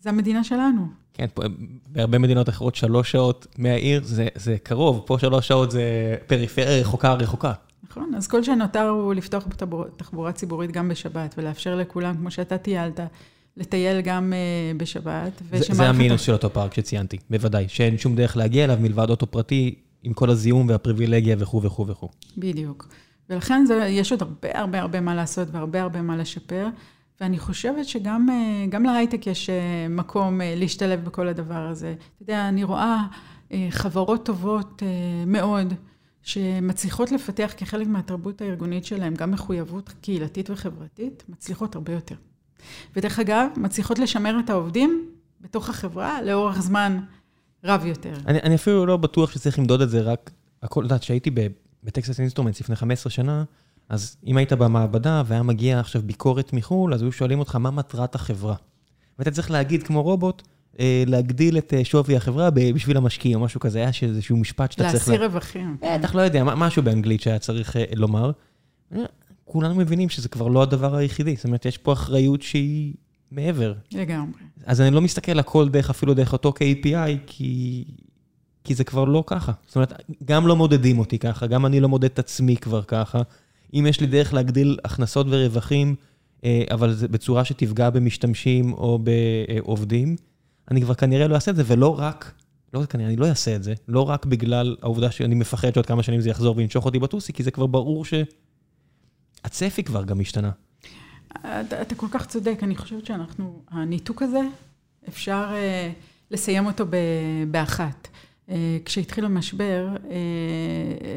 זה המדינה שלנו. כן, פה, בהרבה מדינות אחרות שלוש שעות מהעיר זה, זה קרוב, פה שלוש שעות זה פריפריה רחוקה רחוקה. נכון, אז כל שנותר הוא לפתוח תחבורה ציבורית גם בשבת, ולאפשר לכולם, כמו שאתה טיילת, לטייל גם uh, בשבת. זה, זה המינוס של אותו פארק שציינתי, בוודאי, שאין שום דרך להגיע אליו מלבד אוטו פרטי עם כל הזיהום והפריבילגיה וכו' וכו' וכו'. בדיוק. ולכן זה, יש עוד הרבה הרבה הרבה מה לעשות והרבה הרבה מה לשפר. ואני חושבת שגם אה, להייטק יש אה, מקום אה, להשתלב בכל הדבר הזה. אתה יודע, אני רואה חברות טובות מאוד, שמצליחות לפתח כחלק מהתרבות הארגונית שלהם גם מחויבות קהילתית וחברתית, מצליחות הרבה יותר. ודרך אגב, מצליחות לשמר את העובדים בתוך החברה לאורך זמן רב יותר. אני, אני אפילו לא בטוח שצריך למדוד את זה רק, הכל, את יודעת, כשהייתי ב Texas Instruments לפני 15 שנה, אז אם היית במעבדה והיה מגיע עכשיו ביקורת מחו"ל, אז היו שואלים אותך מה מטרת החברה. ואתה צריך להגיד כמו רובוט, אה, להגדיל את אה, שווי החברה בשביל המשקיע או משהו כזה, היה איזשהו משפט שאתה צריך... להשיא רווחים. בטח, לא יודע, משהו באנגלית שהיה צריך לומר. כולנו מבינים שזה כבר לא הדבר היחידי, זאת אומרת, יש פה אחריות שהיא מעבר. לגמרי. אז אני לא מסתכל הכל דרך, אפילו דרך אותו KPI, כי, כי זה כבר לא ככה. זאת אומרת, גם לא מודדים אותי ככה, גם אני לא מודד את עצמי כבר ככה. אם יש לי דרך להגדיל הכנסות ורווחים, אה, אבל זה בצורה שתפגע במשתמשים או בעובדים, אני כבר כנראה לא אעשה את זה, ולא רק, לא כנראה, אני לא אעשה את זה, לא רק בגלל העובדה שאני מפחד שעוד כמה שנים זה יחזור וינשוך אותי בטוסי, כי זה כבר ברור שהצפי כבר גם השתנה. אתה, אתה כל כך צודק, אני חושבת שאנחנו, הניתוק הזה, אפשר uh, לסיים אותו ב, באחת. Uh, כשהתחיל המשבר, uh,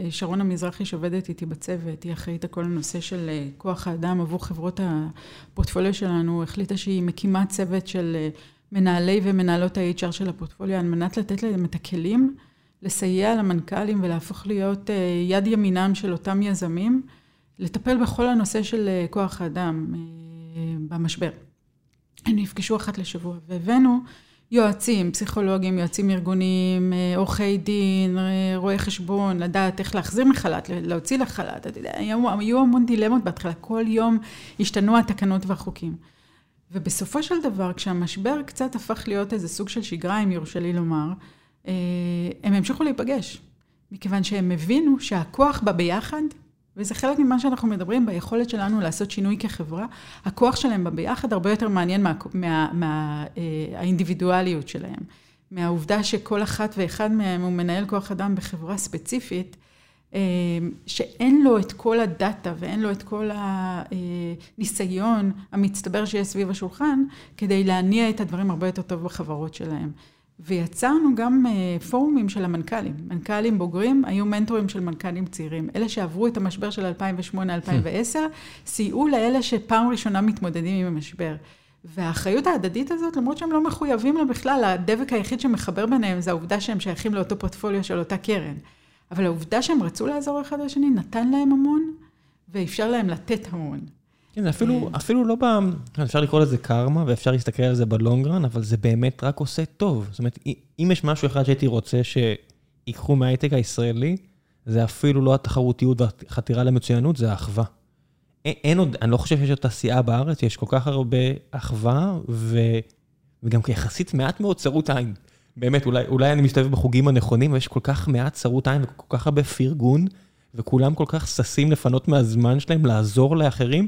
שרונה מזרחי שעובדת איתי בצוות, היא אחראית על כל הנושא של uh, כוח האדם עבור חברות הפורטפוליו שלנו, החליטה שהיא מקימה צוות של uh, מנהלי ומנהלות ה-HR של הפורטפוליו, על מנת לתת להם את הכלים, לסייע למנכ"לים ולהפוך להיות uh, יד ימינם של אותם יזמים. לטפל בכל הנושא של אה, כוח האדם אה, במשבר. הם נפגשו אחת לשבוע, והבאנו יועצים, פסיכולוגים, יועצים ארגוניים, אה, עורכי דין, רואי חשבון, לדעת איך להחזיר מחל"ת, להוציא לחל"ת. היו, היו המון דילמות בהתחלה, כל יום השתנו התקנות והחוקים. ובסופו של דבר, כשהמשבר קצת הפך להיות איזה סוג של שגרה, אם יורשה לי לומר, הם המשיכו להיפגש. מכיוון שהם הבינו שהכוח בא ביחד, וזה חלק ממה שאנחנו מדברים ביכולת שלנו לעשות שינוי כחברה. הכוח שלהם בביחד הרבה יותר מעניין מהאינדיבידואליות מה, מה, אה, שלהם. מהעובדה שכל אחת ואחד מהם הוא מנהל כוח אדם בחברה ספציפית, אה, שאין לו את כל הדאטה ואין לו את כל הניסיון המצטבר שיש סביב השולחן, כדי להניע את הדברים הרבה יותר טוב בחברות שלהם. ויצרנו גם אה, פורומים של המנכ"לים. מנכ"לים בוגרים היו מנטורים של מנכ"לים צעירים. אלה שעברו את המשבר של 2008-2010, סייעו לאלה שפעם ראשונה מתמודדים עם המשבר. והאחריות ההדדית הזאת, למרות שהם לא מחויבים לה בכלל, הדבק היחיד שמחבר ביניהם זה העובדה שהם שייכים לאותו פורטפוליו של אותה קרן. אבל העובדה שהם רצו לעזור אחד לשני נתן להם המון, ואפשר להם לתת המון. כן, אפילו, אפילו לא ב... אפשר לקרוא לזה קרמה, ואפשר להסתכל על זה בלונגרן, אבל זה באמת רק עושה טוב. זאת אומרת, אם יש משהו אחד שהייתי רוצה שיקחו מההייטק הישראלי, זה אפילו לא התחרותיות והחתירה למצוינות, זה האחווה. אין עוד, אני לא חושב שיש עוד תעשייה בארץ, יש כל כך הרבה אחווה, ו... וגם יחסית מעט מאוד צרות עין. באמת, אולי, אולי אני מסתובב בחוגים הנכונים, ויש כל כך מעט צרות עין וכל כך הרבה פרגון, וכולם כל כך ששים לפנות מהזמן שלהם לעזור לאחרים.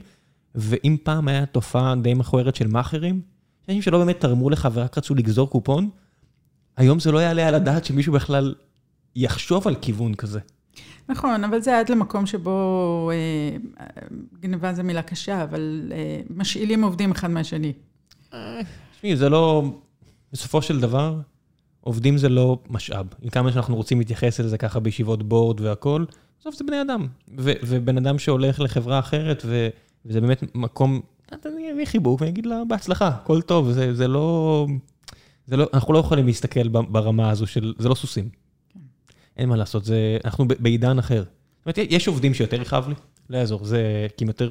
ואם פעם היה תופעה די מכוערת של מאכערים, אנשים שלא באמת תרמו לך ורק רצו לגזור קופון, היום זה לא יעלה על הדעת שמישהו בכלל יחשוב על כיוון כזה. נכון, אבל זה עד למקום שבו, אה, גנבה זו מילה קשה, אבל אה, משאילים עובדים אחד מהשני. תשמעי, זה לא, בסופו של דבר, עובדים זה לא משאב. עם כמה שאנחנו רוצים להתייחס לזה ככה בישיבות בורד והכול, בסוף זה בני אדם. ובן אדם שהולך לחברה אחרת ו... וזה באמת מקום, אני אביא חיבוק ואני אגיד לה, בהצלחה, הכל טוב, זה, זה לא... זה לא, אנחנו לא יכולים להסתכל ברמה הזו של, זה לא סוסים. כן. אין מה לעשות, זה, אנחנו בעידן אחר. זאת אומרת, יש עובדים שיותר יכאב לי, לא יעזור, זה כי הם יותר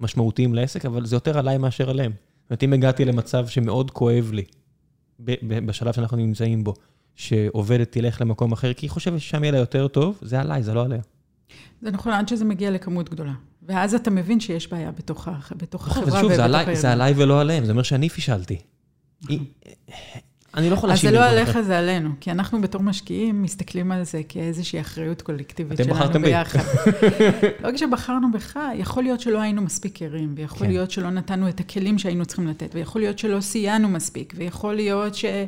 משמעותיים לעסק, אבל זה יותר עליי מאשר עליהם. זאת אומרת, אם הגעתי למצב שמאוד כואב לי, בשלב שאנחנו נמצאים בו, שעובדת תלך למקום אחר, כי היא חושבת ששם יהיה לה יותר טוב, זה עליי, זה לא עליה. זה נכון, עד שזה מגיע לכמות גדולה. ואז אתה מבין שיש בעיה בתוך, בתוך החברה ובתוך הארגון. זה עליי ולא עליהם, זה אומר שאני פישלתי. אני לא יכול להאשים אז זה לא עליך, זה עלינו. כי אנחנו בתור משקיעים מסתכלים על זה כאיזושהי אחריות קולקטיבית שלנו ביחד. לא כשבחרנו בך, יכול להיות שלא היינו מספיק ערים, ויכול כן. להיות שלא נתנו את הכלים שהיינו צריכים לתת, ויכול להיות שלא סייענו מספיק, ויכול להיות שלא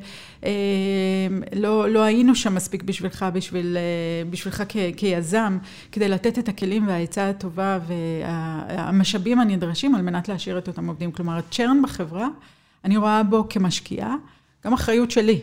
לא היינו שם מספיק בשבילך, בשביל, אה, בשבילך כ, כיזם, כדי לתת את הכלים והעצה הטובה והמשאבים הנדרשים על מנת להשאיר את אותם עובדים. כלומר, ה churn בחברה, אני רואה בו כמשקיעה. גם אחריות שלי.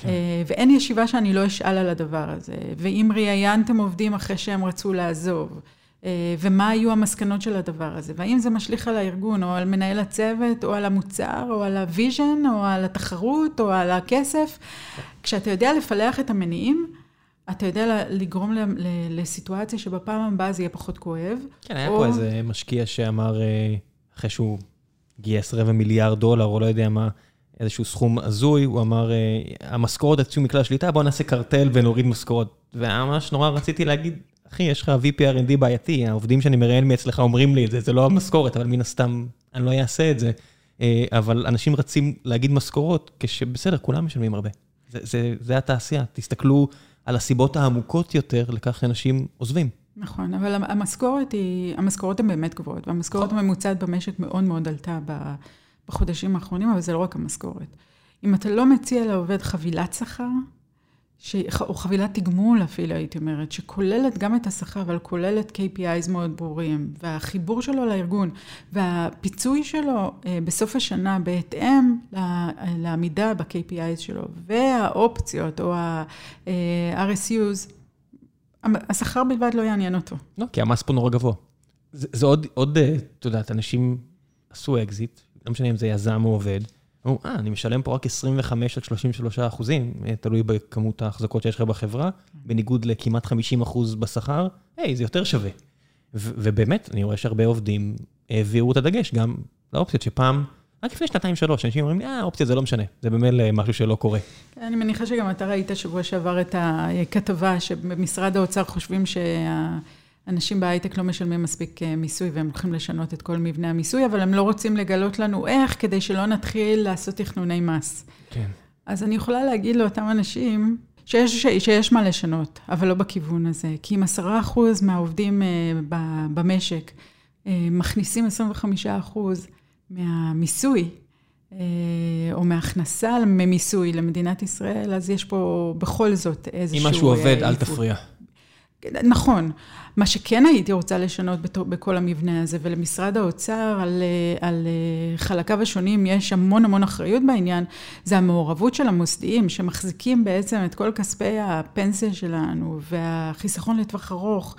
כן. אה, ואין ישיבה שאני לא אשאל על הדבר הזה. ואם ראיינתם עובדים אחרי שהם רצו לעזוב, אה, ומה היו המסקנות של הדבר הזה, והאם זה משליך על הארגון, או על מנהל הצוות, או על המוצר, או על ה vision, או על התחרות, או על הכסף. כשאתה יודע לפלח את המניעים, אתה יודע לגרום לסיטואציה שבפעם הבאה זה יהיה פחות כואב. כן, היה פה איזה משקיע שאמר, אחרי שהוא גייס רבע מיליארד דולר, או לא יודע מה, איזשהו סכום הזוי, הוא אמר, המשכורות יצאו מכלל שליטה, בואו נעשה קרטל ונוריד משכורות. וממש נורא רציתי להגיד, אחי, יש לך VP בעייתי, העובדים שאני מראיין מאצלך אומרים לי את זה, זה לא המשכורת, אבל מן הסתם אני לא אעשה את זה. אבל אנשים רצים להגיד משכורות, כשבסדר, כולם משלמים הרבה. זה, זה, זה התעשייה, תסתכלו על הסיבות העמוקות יותר לכך שאנשים עוזבים. נכון, אבל המשכורת היא, המשכורות הן באמת גבוהות, והמשכורת הממוצעת במשק מאוד מאוד עלתה בחודשים האחרונים, אבל זה לא רק המשכורת. אם אתה לא מציע לעובד חבילת שכר, ש... או חבילת תגמול אפילו, הייתי אומרת, שכוללת גם את השכר, אבל כוללת KPIs מאוד ברורים, והחיבור שלו לארגון, והפיצוי שלו אה, בסוף השנה בהתאם לעמידה ב-KPIs שלו, והאופציות או ה-RSUs, אה, השכר בלבד לא יעניין אותו. לא, כי המס פה נורא גבוה. זה, זה עוד, עוד, אה, את יודעת, אנשים עשו אקזיט, לא משנה אם זה יזם או עובד, אמרו, אה, אני משלם פה רק 25 עד 33 אחוזים, אה, תלוי בכמות ההחזקות שיש לך בחברה, בניגוד לכמעט 50 אחוז בשכר, היי, זה יותר שווה. ובאמת, אני רואה שהרבה עובדים העבירו את הדגש גם לאופציות שפעם, רק לפני שנתיים-שלוש, אנשים אומרים לי, אה, אופציה זה לא משנה, זה במילא משהו שלא קורה. אני מניחה שגם אתה ראית שבוע שעבר את הכתבה שבמשרד האוצר חושבים שה... אנשים בהייטק לא משלמים מספיק אה, מיסוי והם הולכים לשנות את כל מבנה המיסוי, אבל הם לא רוצים לגלות לנו איך כדי שלא נתחיל לעשות תכנוני מס. כן. אז אני יכולה להגיד לאותם אנשים שיש, שיש מה לשנות, אבל לא בכיוון הזה. כי אם עשרה אחוז מהעובדים אה, במשק אה, מכניסים 25 אחוז מהמיסוי, או מהכנסה ממיסוי למדינת ישראל, אז יש פה בכל זאת איזשהו... אם משהו עובד, אל תפריע. נכון. מה שכן הייתי רוצה לשנות בכל המבנה הזה, ולמשרד האוצר על, על חלקיו השונים יש המון המון אחריות בעניין, זה המעורבות של המוסדיים שמחזיקים בעצם את כל כספי הפנסיה שלנו והחיסכון לטווח ארוך.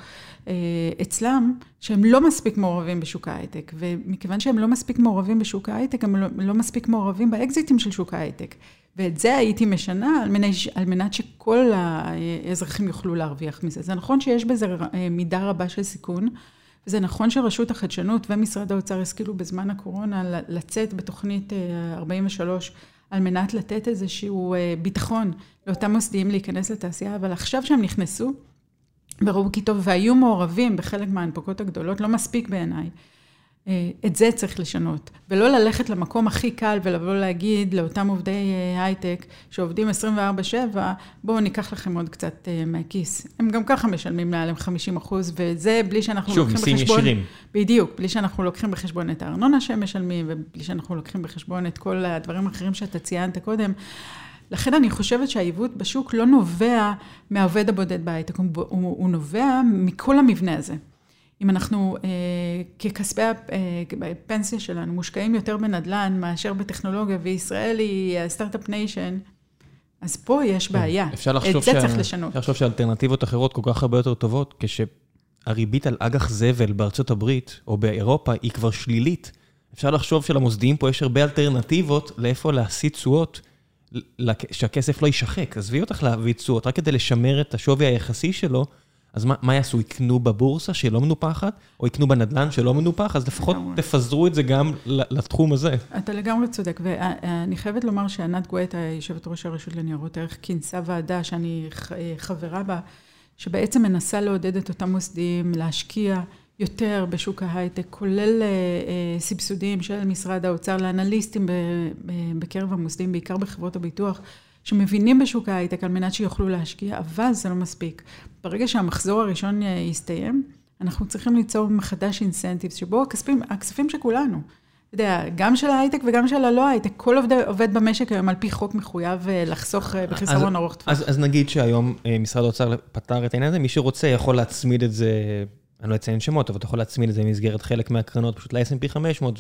אצלם, שהם לא מספיק מעורבים בשוק ההייטק, ומכיוון שהם לא מספיק מעורבים בשוק ההייטק, הם לא, לא מספיק מעורבים באקזיטים של שוק ההייטק. ואת זה הייתי משנה על מנת, על מנת שכל האזרחים יוכלו להרוויח מזה. זה נכון שיש בזה מידה רבה של סיכון, וזה נכון שרשות החדשנות ומשרד האוצר השכילו בזמן הקורונה לצאת בתוכנית 43 על מנת לתת איזשהו ביטחון לאותם מוסדיים להיכנס לתעשייה, אבל עכשיו שהם נכנסו, וראו כי טוב, והיו מעורבים בחלק מההנפקות הגדולות, לא מספיק בעיניי. אה, את זה צריך לשנות, ולא ללכת למקום הכי קל ולבוא להגיד לאותם עובדי אה, הייטק שעובדים 24-7, בואו ניקח לכם עוד קצת אה, מהכיס. הם גם ככה משלמים מעליהם 50 אחוז, וזה בלי שאנחנו שוב, לוקחים בחשבון... שוב, מיסים ישירים. בדיוק, בלי שאנחנו לוקחים בחשבון את הארנונה שהם משלמים, ובלי שאנחנו לוקחים בחשבון את כל הדברים האחרים שאתה ציינת קודם. לכן אני חושבת שהעיוות בשוק לא נובע מהעובד הבודד בהייטק, הוא, הוא, הוא נובע מכל המבנה הזה. אם אנחנו אה, ככספי הפנסיה שלנו מושקעים יותר בנדל"ן מאשר בטכנולוגיה, וישראל היא ה start-up nation, אז פה יש כן. בעיה. אפשר לחשוב את זה שה... צריך לשנות. אפשר לחשוב שאלטרנטיבות אחרות כל כך הרבה יותר טובות, כשהריבית על אג"ח זבל בארצות הברית או באירופה היא כבר שלילית. אפשר לחשוב שלמוסדיים פה יש הרבה אלטרנטיבות לאיפה להסיט תשואות, שהכסף לא יישחק. עזבי אותך להביא תשואות, רק כדי לשמר את השווי היחסי שלו. אז מה, מה יעשו? יקנו בבורסה שלא מנופחת, או יקנו בנדלן שלא מנופח? אז לפחות תפזרו את זה גם לתחום הזה. אתה לגמרי צודק, ואני חייבת לומר שענת גואטה, יושבת ראש הרשות לניירות ערך, כינסה ועדה שאני חברה בה, שבעצם מנסה לעודד את אותם מוסדיים להשקיע יותר בשוק ההייטק, כולל אה, סבסודים של משרד האוצר לאנליסטים בקרב המוסדיים, בעיקר בחברות הביטוח. שמבינים בשוק ההייטק על מנת שיוכלו להשקיע, אבל זה לא מספיק. ברגע שהמחזור הראשון אה, יסתיים, אנחנו צריכים ליצור מחדש אינסנטיבס, שבו הכספים, הכספים של כולנו. אתה יודע, גם של ההייטק וגם של הלא הייטק, כל עובד, עובד במשק היום על פי חוק מחויב אה, לחסוך אה, בחיסרון ארוך טווח. אז, אז נגיד שהיום משרד האוצר פתר את העניין הזה, מי שרוצה יכול להצמיד את זה אני לא אציין שמות, אבל אתה יכול להצמיד את זה במסגרת חלק מהקרנות פשוט ל-S&P 500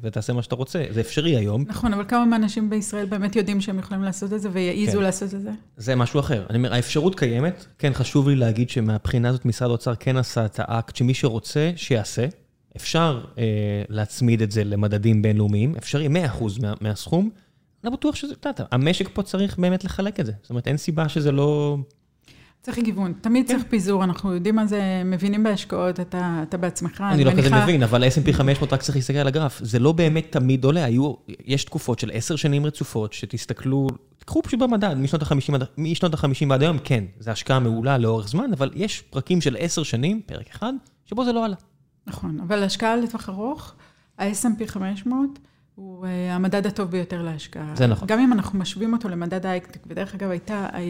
ותעשה מה שאתה רוצה. זה אפשרי היום. נכון, אבל כמה מהאנשים בישראל באמת יודעים שהם יכולים לעשות את זה ויעיזו כן. לעשות את זה? זה משהו אחר. אני אומר, האפשרות קיימת. כן, חשוב לי להגיד שמהבחינה הזאת משרד האוצר כן עשה את האקט שמי שרוצה, שיעשה. אפשר אה, להצמיד את זה למדדים בינלאומיים, אפשרי 100% מה, מהסכום. לא בטוח שזה, אתה יודע, המשק פה צריך באמת לחלק את זה. זאת אומרת, אין סיבה שזה לא... צריך גיוון, תמיד צריך פיזור, אנחנו יודעים מה זה, מבינים בהשקעות, אתה בעצמך, אני לא כזה מבין, אבל ה-S&P 500 רק צריך להסתכל על הגרף, זה לא באמת תמיד עולה, יש תקופות של עשר שנים רצופות, שתסתכלו, תקחו פשוט במדד, משנות ה-50 ועד היום, כן, זו השקעה מעולה לאורך זמן, אבל יש פרקים של עשר שנים, פרק אחד, שבו זה לא עלה. נכון, אבל השקעה לטווח ארוך, ה-S&P 500, הוא אה, המדד הטוב ביותר להשקעה. זה נכון. גם אם אנחנו משווים אותו למדד ההייטק, ודרך אגב, הייתה, אה,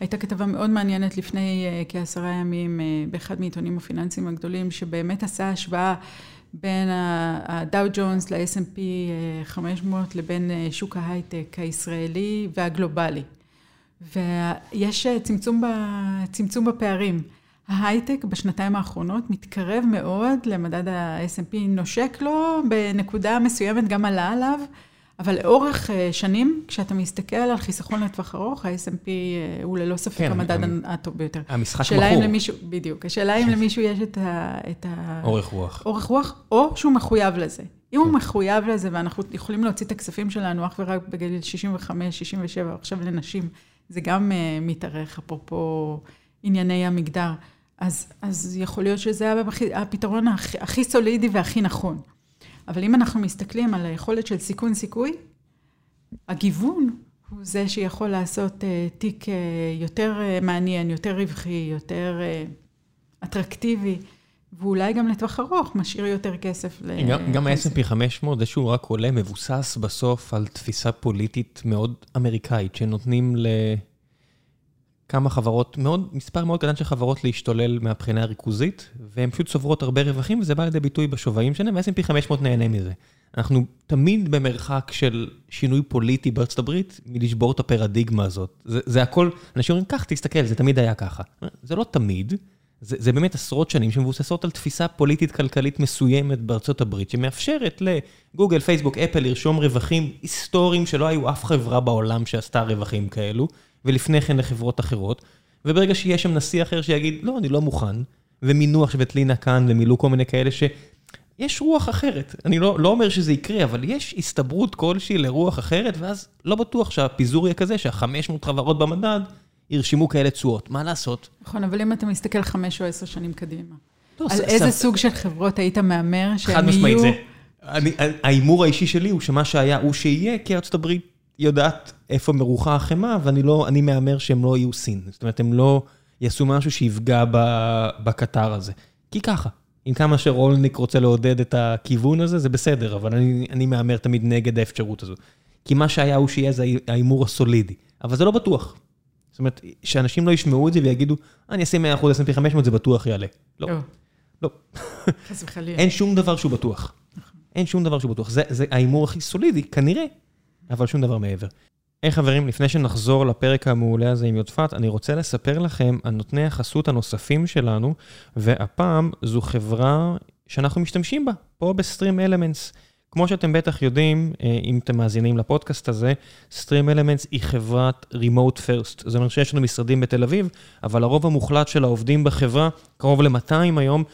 הייתה כתבה מאוד מעניינת לפני אה, כעשרה ימים באחד מעיתונים הפיננסיים הגדולים, שבאמת עשה השוואה בין הדאו ג'ונס ל-S&P 500 לבין שוק ההייטק הישראלי והגלובלי. ויש צמצום, צמצום בפערים. ההייטק בשנתיים האחרונות מתקרב מאוד למדד ה-S&P, נושק לו בנקודה מסוימת, גם עלה עליו, אבל לאורך אה, שנים, כשאתה מסתכל על חיסכון לטווח ארוך, ה-S&P אה, הוא ללא ספק כן, המדד הם... הטוב ביותר. המשחק מכור. למישהו, בדיוק. השאלה אם למישהו יש את ה... את ה... אורך רוח. אורך רוח, או שהוא מחויב לזה. אם הוא כן. מחויב לזה, ואנחנו יכולים להוציא את הכספים שלנו אך ורק בגיל 65, 67, עכשיו לנשים, זה גם uh, מתארך, אפרופו ענייני המגדר. אז, אז יכול להיות שזה הפתרון הכי, הכי סולידי והכי נכון. אבל אם אנחנו מסתכלים על היכולת של סיכון-סיכוי, הגיוון הוא זה שיכול לעשות uh, תיק uh, יותר uh, מעניין, יותר רווחי, יותר uh, אטרקטיבי, ואולי גם לטווח ארוך משאיר יותר כסף. גם, גם ה-S&P 500, זה שהוא רק עולה, מבוסס בסוף על תפיסה פוליטית מאוד אמריקאית, שנותנים ל... כמה חברות, מאוד, מספר מאוד קטן של חברות להשתולל מהבחינה הריכוזית, והן פשוט צוברות הרבה רווחים, וזה בא לידי ביטוי בשווים שלהם, ו-S&P 500 נהנה מזה. אנחנו תמיד במרחק של שינוי פוליטי בארצות הברית, מלשבור את הפרדיגמה הזאת. זה, זה הכל, אנשים אומרים, קח, תסתכל, זה תמיד היה ככה. זה לא תמיד, זה, זה באמת עשרות שנים שמבוססות על תפיסה פוליטית-כלכלית מסוימת בארצות הברית, שמאפשרת לגוגל, פייסבוק, אפל לרשום רווחים היסטוריים שלא היו אף חברה בעולם שעשתה רווחים כאלו. ולפני כן לחברות אחרות, וברגע שיהיה שם נשיא אחר שיגיד, לא, אני לא מוכן, ומינו עכשיו את לינה כאן, ומילאו כל מיני כאלה שיש רוח אחרת. אני לא, לא אומר שזה יקרה, אבל יש הסתברות כלשהי לרוח אחרת, ואז לא בטוח שהפיזור יהיה כזה, שה-500 חברות במדד ירשמו כאלה תשואות. מה לעשות? נכון, אבל אם אתה מסתכל חמש או עשר שנים קדימה, לא, על ס, איזה ס... סוג של חברות היית מהמר שהם יהיו... חד משמעית זה. ההימור האישי שלי הוא שמה שהיה הוא שיהיה, כי ארצות הברית יודעת איפה מרוחה החמאה, ואני לא, אני מהמר שהם לא יהיו סין. זאת אומרת, הם לא יעשו משהו שיפגע בקטר הזה. כי ככה, עם כמה שרולניק רוצה לעודד את הכיוון הזה, זה בסדר, אבל אני, אני מהמר תמיד נגד האפשרות הזו. כי מה שהיה הוא שיהיה זה ההימור הסולידי. אבל זה לא בטוח. זאת אומרת, שאנשים לא ישמעו את זה ויגידו, אני אשים 100% S&P 500, זה בטוח יעלה. לא. לא. לא. חס וחלילה. אין שום דבר שהוא בטוח. נכון. אין שום דבר שהוא בטוח. זה ההימור הכי סולידי, כנראה, אבל שום דבר מעבר. היי hey, חברים, לפני שנחזור לפרק המעולה הזה עם יודפת, אני רוצה לספר לכם על נותני החסות הנוספים שלנו, והפעם זו חברה שאנחנו משתמשים בה, פה בסטרים אלמנטס. כמו שאתם בטח יודעים, אה, אם אתם מאזינים לפודקאסט הזה, סטרים אלמנטס היא חברת Remote First. זאת אומרת שיש לנו משרדים בתל אביב, אבל הרוב המוחלט של העובדים בחברה, קרוב ל-200 היום,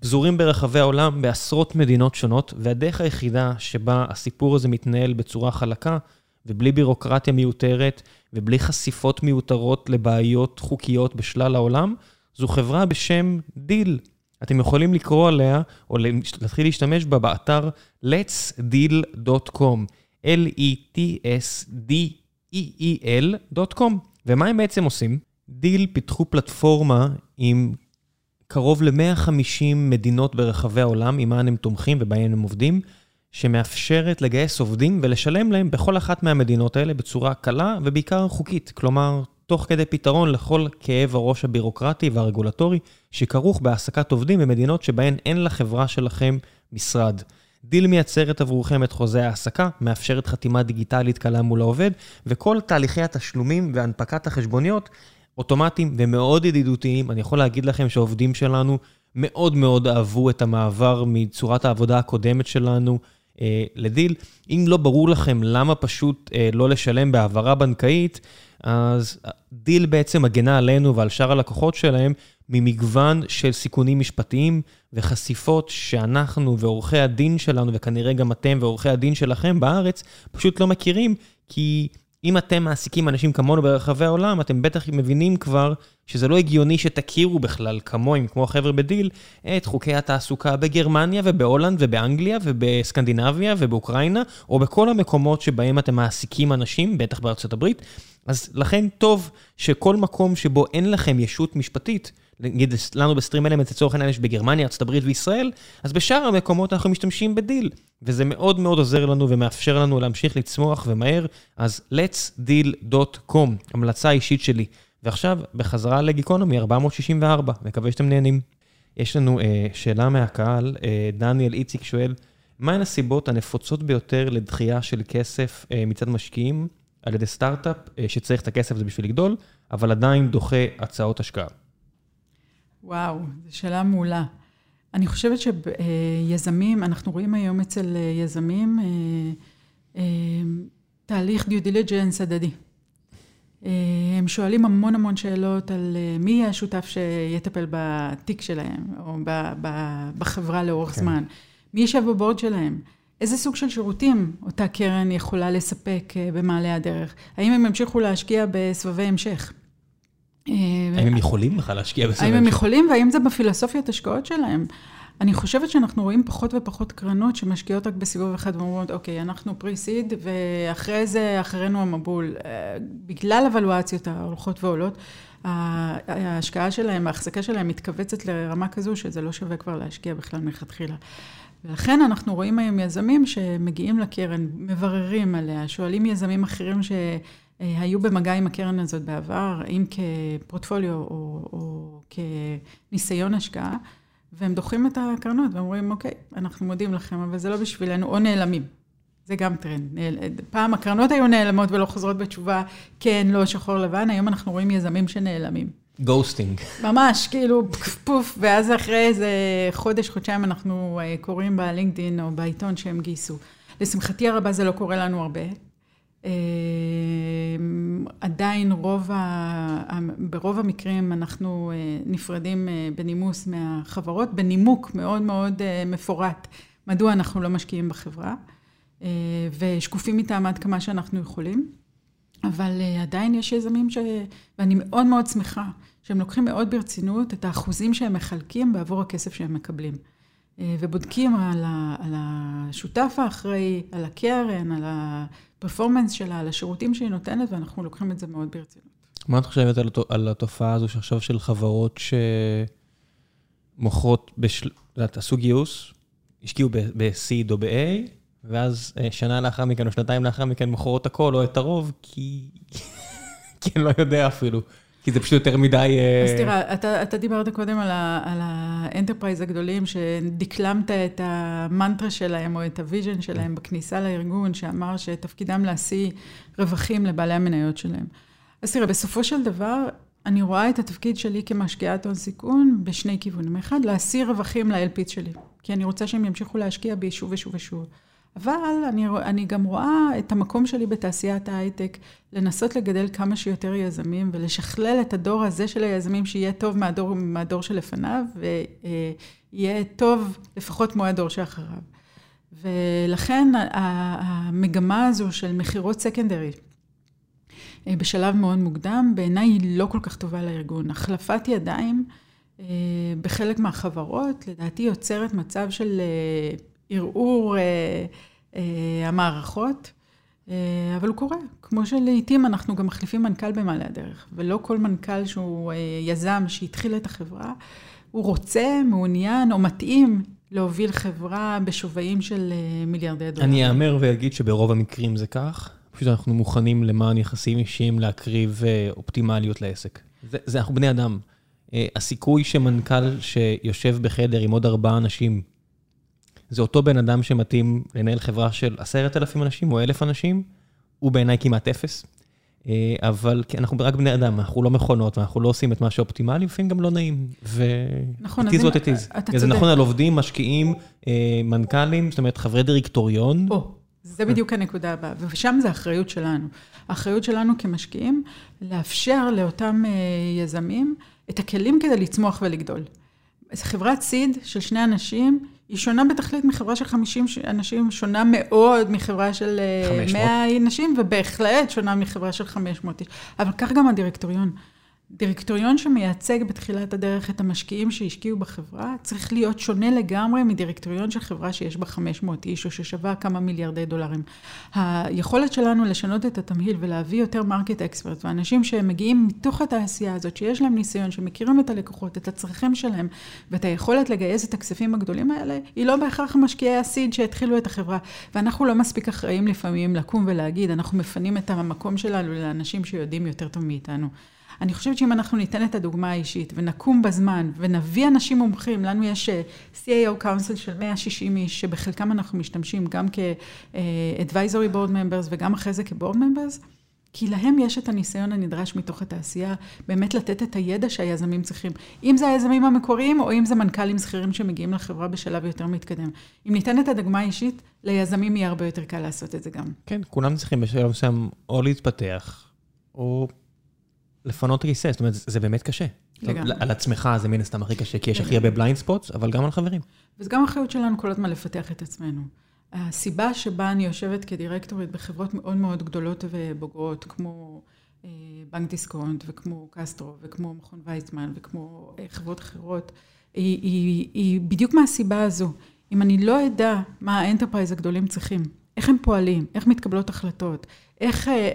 פזורים ברחבי העולם בעשרות מדינות שונות, והדרך היחידה שבה הסיפור הזה מתנהל בצורה חלקה, ובלי בירוקרטיה מיותרת, ובלי חשיפות מיותרות לבעיות חוקיות בשלל העולם, זו חברה בשם Deel. אתם יכולים לקרוא עליה, או להתחיל להשתמש בה באתר letsdeel.com, L-E-T-S-D-E-E-L.com. ומה הם בעצם עושים? Deel פיתחו פלטפורמה עם קרוב ל-150 מדינות ברחבי העולם, עימן הם תומכים ובהן הם עובדים, שמאפשרת לגייס עובדים ולשלם להם בכל אחת מהמדינות האלה בצורה קלה ובעיקר חוקית. כלומר, תוך כדי פתרון לכל כאב הראש הבירוקרטי והרגולטורי שכרוך בהעסקת עובדים במדינות שבהן אין לחברה שלכם משרד. דיל מייצרת עבורכם את חוזה ההעסקה, מאפשרת חתימה דיגיטלית קלה מול העובד, וכל תהליכי התשלומים והנפקת החשבוניות אוטומטיים ומאוד ידידותיים. אני יכול להגיד לכם שהעובדים שלנו מאוד מאוד אהבו את המעבר מצורת העבודה הקודמת שלנו אה, לדיל. אם לא ברור לכם למה פשוט אה, לא לשלם בהעברה בנקאית, אז דיל בעצם מגנה עלינו ועל שאר הלקוחות שלהם ממגוון של סיכונים משפטיים וחשיפות שאנחנו ועורכי הדין שלנו, וכנראה גם אתם ועורכי הדין שלכם בארץ, פשוט לא מכירים, כי אם אתם מעסיקים אנשים כמונו ברחבי העולם, אתם בטח מבינים כבר שזה לא הגיוני שתכירו בכלל כמוהם, כמו החבר'ה בדיל, את חוקי התעסוקה בגרמניה ובהולנד ובאנגליה ובסקנדינביה ובאוקראינה, או בכל המקומות שבהם אתם מעסיקים אנשים, בטח בארצות הברית. אז לכן טוב שכל מקום שבו אין לכם ישות משפטית, נגיד לנו בסטרים אלמנט לצורך העניין יש בגרמניה, ארה"ב וישראל, אז בשאר המקומות אנחנו משתמשים בדיל, וזה מאוד מאוד עוזר לנו ומאפשר לנו להמשיך לצמוח ומהר, אז letsdeal.com, המלצה אישית שלי. ועכשיו, בחזרה לגיקונומי 464, מקווה שאתם נהנים. יש לנו אה, שאלה מהקהל, אה, דניאל איציק שואל, מהן הסיבות הנפוצות ביותר לדחייה של כסף אה, מצד משקיעים על ידי סטארט-אפ אה, שצריך את הכסף הזה בשביל לגדול, אבל עדיין דוחה הצעות השקעה? וואו, זו שאלה מעולה. אני חושבת שיזמים, אנחנו רואים היום אצל יזמים תהליך due diligence הדדי. הם שואלים המון המון שאלות על מי יהיה השותף שיטפל בתיק שלהם, או בחברה לאורך כן. זמן. מי יישב ב board שלהם? איזה סוג של שירותים אותה קרן יכולה לספק במעלה הדרך? האם הם ימשיכו להשקיע בסבבי המשך? אה, האם הם יכולים בכלל להשקיע בסיד? האם הם יכולים, והאם זה בפילוסופיית השקעות שלהם? אני חושבת שאנחנו רואים פחות ופחות קרנות שמשקיעות רק בסיבוב אחד ואומרות, אוקיי, אנחנו פרי-סיד, ואחרי זה, אחרינו המבול. אה, בגלל הוולואציות ההולכות ועולות, ההשקעה שלהם, ההחזקה שלהם מתכווצת לרמה כזו שזה לא שווה כבר להשקיע בכלל מלכתחילה. ולכן אנחנו רואים היום יזמים שמגיעים לקרן, מבררים עליה, שואלים יזמים אחרים ש... אה, היו במגע עם הקרן הזאת בעבר, אם כפורטפוליו או, או כניסיון השקעה, והם דוחים את הקרנות ואומרים, אוקיי, אנחנו מודים לכם, אבל זה לא בשבילנו, או נעלמים. זה גם טרנד. פעם הקרנות היו נעלמות ולא חוזרות בתשובה, כן, לא, שחור לבן, היום אנחנו רואים יזמים שנעלמים. ghosting. ממש, כאילו, פוף, פוף, ואז אחרי איזה חודש, חודשיים אנחנו אה, קוראים בלינקדאין או בעיתון שהם גייסו. לשמחתי הרבה זה לא קורה לנו הרבה. אמ, עדיין רוב ה... ברוב המקרים אנחנו אה, נפרדים אה, בנימוס מהחברות, בנימוק מאוד מאוד אה, מפורט מדוע אנחנו לא משקיעים בחברה, ושקופים איתם עד כמה שאנחנו יכולים. אבל עדיין יש יזמים ש... ואני מאוד מאוד שמחה שהם לוקחים מאוד ברצינות את האחוזים שהם מחלקים בעבור הכסף שהם מקבלים. ובודקים. על השותף האחראי, על הקרן, על ה... הפרפורמנס שלה, על השירותים שהיא נותנת, ואנחנו לוקחים את זה מאוד ברצינות. מה את חושבת על, על התופעה הזו שעכשיו של חברות שמוכרות, בשל... עשו גיוס, השקיעו ב-seed או ב-A, ואז אה, שנה לאחר מכן או שנתיים לאחר מכן מוכרות הכל או את הרוב, כי... כי אני לא יודע אפילו. כי זה פשוט יותר מדי... אה, אז תראה, אתה, אתה דיברת קודם על, על ה enterprise הגדולים, שדקלמת את המנטרה שלהם או את ה vision שלהם בכניסה לארגון, שאמר שתפקידם להשיא רווחים לבעלי המניות שלהם. אז תראה, בסופו של דבר, אני רואה את התפקיד שלי כמשקיעת הון סיכון בשני כיוונים. אחד, להשיא רווחים ל-LPs שלי, כי אני רוצה שהם ימשיכו להשקיע בי שוב ושוב ושוב. אבל אני, אני גם רואה את המקום שלי בתעשיית ההייטק, לנסות לגדל כמה שיותר יזמים ולשכלל את הדור הזה של היזמים, שיהיה טוב מהדור, מהדור שלפניו, ויהיה טוב לפחות כמו הדור שאחריו. ולכן המגמה הזו של מכירות סקנדרי, אה, בשלב מאוד מוקדם, בעיניי היא לא כל כך טובה לארגון. החלפת ידיים אה, בחלק מהחברות, לדעתי יוצרת מצב של אה, ערעור אה, אה, המערכות, אה, אבל הוא קורה. כמו שלעיתים אנחנו גם מחליפים מנכ"ל במעלה הדרך, ולא כל מנכ"ל שהוא אה, יזם שהתחיל את החברה, הוא רוצה, מעוניין או מתאים להוביל חברה בשווים של אה, מיליארדי דולר. אני אאמר ואגיד שברוב המקרים זה כך. פשוט אנחנו מוכנים למען יחסים אישיים להקריב אה, אופטימליות לעסק. זה, זה אנחנו בני אדם. אה, הסיכוי שמנכ"ל שיושב בחדר עם עוד ארבעה אנשים זה אותו בן אדם שמתאים לנהל חברה של עשרת אלפים אנשים או אלף אנשים, הוא בעיניי כמעט אפס. אה, אבל אנחנו רק בני אדם, אנחנו לא מכונות, ואנחנו לא עושים את מה שאופטימלי, לפעמים גם לא נעים. ו... נכון, it is what it is. זה נכון על עובדים, משקיעים, אה, מנכ"לים, זאת אומרת, חברי דירקטוריון. או, זה בדיוק הנקודה הבאה, ושם זה האחריות שלנו. האחריות שלנו כמשקיעים, לאפשר לאותם אה, יזמים את הכלים כדי לצמוח ולגדול. חברת סיד של שני אנשים, היא שונה בתכלית מחברה של 50 אנשים, שונה מאוד מחברה של 500. 100 נשים, ובהחלט שונה מחברה של 500 איש. אבל כך גם הדירקטוריון. דירקטוריון שמייצג בתחילת הדרך את המשקיעים שהשקיעו בחברה, צריך להיות שונה לגמרי מדירקטוריון של חברה שיש בה 500 איש, או ששווה כמה מיליארדי דולרים. היכולת שלנו לשנות את התמהיל ולהביא יותר market expert, ואנשים שמגיעים מתוך התעשייה הזאת, שיש להם ניסיון, שמכירים את הלקוחות, את הצרכים שלהם, ואת היכולת לגייס את הכספים הגדולים האלה, היא לא בהכרח משקיעי ה seed שהתחילו את החברה. ואנחנו לא מספיק אחראים לפעמים לקום ולהגיד, אנחנו מפנים את המקום שלנו לאנשים שיודעים יותר טוב מאיתנו. אני חושבת שאם אנחנו ניתן את הדוגמה האישית ונקום בזמן ונביא אנשים מומחים, לנו יש אה, CAO Council של 160 איש, שבחלקם אנחנו משתמשים גם כ-advisory board members וגם אחרי זה כ-board members, כי להם יש את הניסיון הנדרש מתוך התעשייה, באמת לתת את הידע שהיזמים צריכים. אם זה היזמים המקוריים, או אם זה מנכ"לים שכירים שמגיעים לחברה בשלב יותר מתקדם. אם ניתן את הדוגמה האישית, ליזמים יהיה הרבה יותר קל לעשות את זה גם. כן, כולם צריכים בשלב מסוים או להתפתח, או לפנות ריסס, זאת אומרת, זה באמת קשה. לגמרי. על עצמך זה מן הסתם הכי קשה, כי יש הכי. הרבה blind spots, אבל גם על חברים. וזה גם אחריות שלנו כל הזמן לפתח את עצמנו. הסיבה שבה אני יושבת כדירקטורית בחברות מאוד מאוד גדולות ובוגרות, כמו אה, בנק דיסקונט, וכמו קסטרו, וכמו מכון ויצמן, וכמו אה, חברות אחרות, היא, היא, היא בדיוק מהסיבה הזו. אם אני לא אדע מה ה enterprise הגדולים צריכים, איך הם פועלים, איך מתקבלות החלטות, איך אה, אה,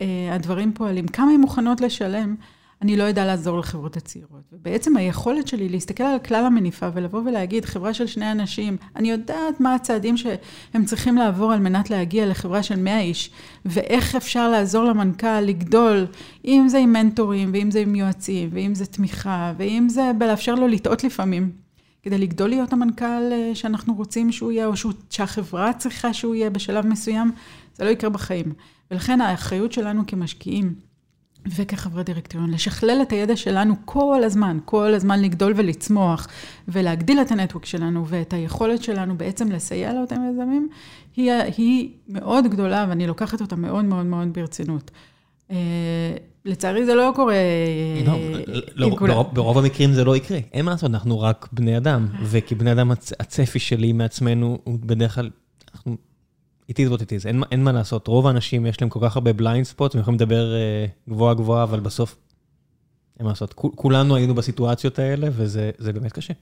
אה, הדברים פועלים, כמה הן מוכנות לשלם, אני לא אדע לעזור לחברות הצעירות. ובעצם היכולת שלי להסתכל על כלל המניפה ולבוא ולהגיד, חברה של שני אנשים, אני יודעת מה הצעדים שהם צריכים לעבור על מנת להגיע לחברה של 100 איש, ואיך אפשר לעזור למנכ"ל לגדול, אם זה עם מנטורים, ואם זה עם יועצים, ואם זה תמיכה, ואם זה בלאפשר לו לטעות לפעמים. כדי לגדול להיות המנכ"ל אה, שאנחנו רוצים שהוא יהיה, או שהוא, שהחברה צריכה שהוא יהיה בשלב מסוים, זה לא יקרה בחיים. ולכן האחריות שלנו כמשקיעים וכחברי דירקטוריון, לשכלל את הידע שלנו כל הזמן, כל הזמן לגדול ולצמוח, ולהגדיל את הנטוורק שלנו ואת היכולת שלנו בעצם לסייע לאותם יזמים, היא, היא מאוד גדולה, ואני לוקחת אותה מאוד מאוד מאוד ברצינות. אה, לצערי זה לא קורה אה, לא, עם לא, כולם. ברוב- המקרים זה לא יקרה. אין מה לעשות, אנחנו רק בני אדם, וכבני אדם הצ- הצפי שלי מעצמנו הוא בדרך כלל, אנחנו, it is what it is, אין מה- לעשות. רוב האנשים יש להם כל כך הרבה בליינד ספוט, הם יכולים לדבר אה, גבוהה גבוהה, אבל בסוף, אין מה לעשות. כול- כולנו היינו בסיטואציות האלה, וזה זה באמת קשה.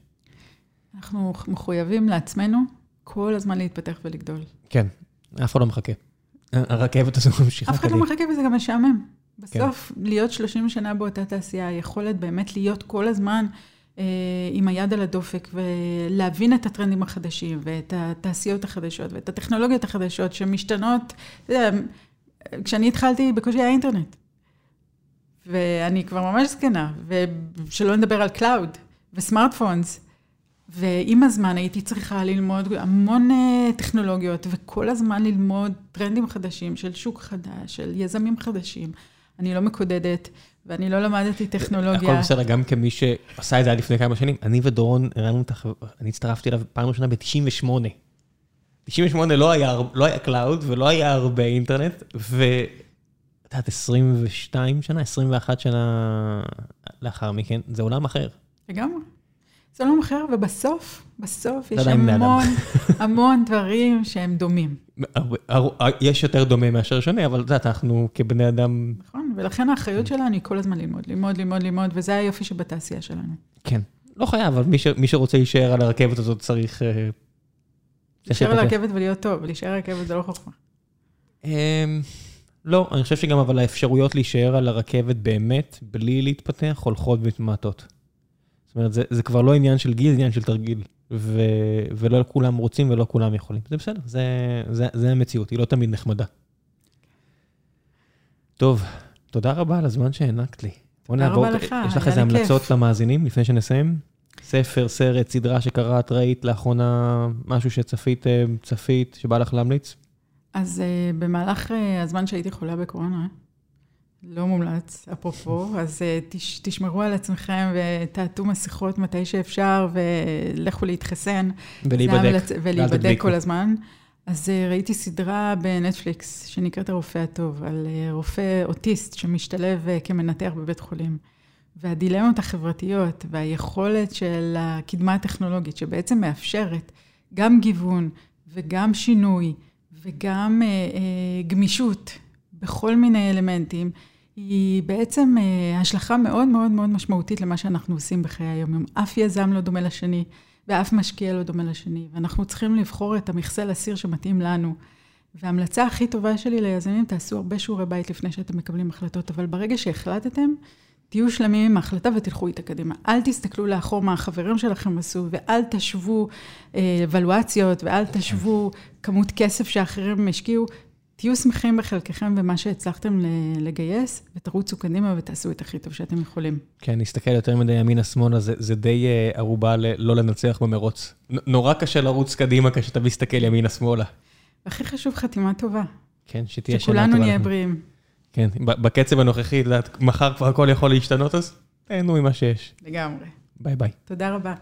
אנחנו מחויבים לעצמנו כל הזמן להתפתח ולגדול. כן, אף אחד לא מחכה. הרכבת הזו ממשיכה אף אחד לא קדימה. מחכה וזה גם משעמם. בסוף, להיות 30 שנה באותה תעשייה, היכולת באמת להיות כל הזמן אה, עם היד על הדופק ולהבין את הטרנדים החדשים ואת התעשיות החדשות ואת הטכנולוגיות החדשות שמשתנות. אתה יודע, כשאני התחלתי, בקושי היה אינטרנט. ואני כבר ממש זקנה, ושלא נדבר על cloud ו smartphones. ועם הזמן הייתי צריכה ללמוד המון אה, טכנולוגיות, וכל הזמן ללמוד טרנדים חדשים של שוק חדש, של יזמים חדשים. אני לא מקודדת, ואני לא למדתי טכנולוגיה. הכל בסדר, גם כמי שעשה את זה עד לפני כמה שנים. אני ודורון הרמנו את החברה, אני הצטרפתי אליו פעם ראשונה ב-98. 98 לא היה, לא היה cloud ולא היה הרבה אינטרנט, ואת יודעת, 22 שנה, 21 שנה לאחר מכן, זה עולם אחר. לגמרי. זה עולם אחר, ובסוף, בסוף יש בני אדם. המון, המון דברים שהם דומים. יש יותר דומה מאשר שונה, אבל את יודעת, אנחנו כבני אדם, נכון? ולכן האחריות שלנו היא כל הזמן ללמוד, ללמוד, ללמוד, ללמוד, וזה היופי שבתעשייה שלנו. כן, לא חייב, אבל מי, ש, מי שרוצה להישאר על הרכבת הזאת צריך... אה, להישאר על הרכבת ולהיות טוב, להישאר על הרכבת זה לא חוכמה. אמ, לא, אני חושב שגם אבל האפשרויות להישאר על הרכבת באמת, בלי להתפתח, הולכות ומתמעטות. זאת אומרת, זה, זה כבר לא עניין של גיל, זה עניין של תרגיל. ו, ולא כולם רוצים ולא כולם יכולים. זה בסדר, זה, זה, זה המציאות, היא לא תמיד נחמדה. טוב, תודה רבה על הזמן שהענקת לי. תודה רבה לך, יש לך איזה המלצות. למאזינים לפני שנסיים? ספר, סרט, סדרה שקראת, ראית לאחרונה משהו שצפית, אה, צפית, שבא לך להמליץ? אז uh, במהלך uh, הזמן שהייתי חולה בקורונה, לא מומלץ, אפרופו, אז uh, תש, תשמרו על עצמכם ותעטו מסכות מתי שאפשר, ולכו להתחסן. ולהיבדק. המלצ- ולהיבדק. כל הזמן. אז uh, ראיתי סדרה בנטפליקס שנקראת הרופא הטוב, על uh, רופא אוטיסט שמשתלב uh, כמנתח בבית חולים. והדילמות החברתיות והיכולת של הקדמה הטכנולוגית, שבעצם מאפשרת גם גיוון וגם שינוי וגם אה, אה, גמישות בכל מיני אלמנטים, היא בעצם אה, השלכה מאוד מאוד מאוד משמעותית למה שאנחנו עושים בחיי היום-יום. אף יזם לא דומה לשני, ואף משקיע לא דומה לשני, ואנחנו צריכים לבחור את המכסה לסיר שמתאים לנו. וההמלצה הכי טובה שלי ליזמים, תעשו הרבה שיעורי בית לפני שאתם מקבלים החלטות, אבל ברגע שהחלטתם, תהיו שלמים עם ההחלטה ותלכו איתה קדימה. אל תסתכלו לאחור מה החברים שלכם עשו, ואל תשוו אבלואציות, ואל תשוו כמות כסף שאחרים השקיעו. תהיו שמחים בחלקכם במה שהצלחתם לגייס, ותרוצו קדימה ותעשו את הכי טוב שאתם יכולים. כן, נסתכל יותר מדי ימינה-שמאלה, זה, זה די uh, ערובה לא לנצח במרוץ. נורא קשה לרוץ קדימה כשאתה מסתכל ימינה-שמאלה. הכי חשוב, חתימה טובה. כן, שתהיה שנה טובה. שכולנו נהיה בריאים. כן, בקצב הנוכחי, את מחר כבר הכל יכול להשתנות, אז תהנו ממה שיש. לגמרי. ביי ביי. תודה רבה.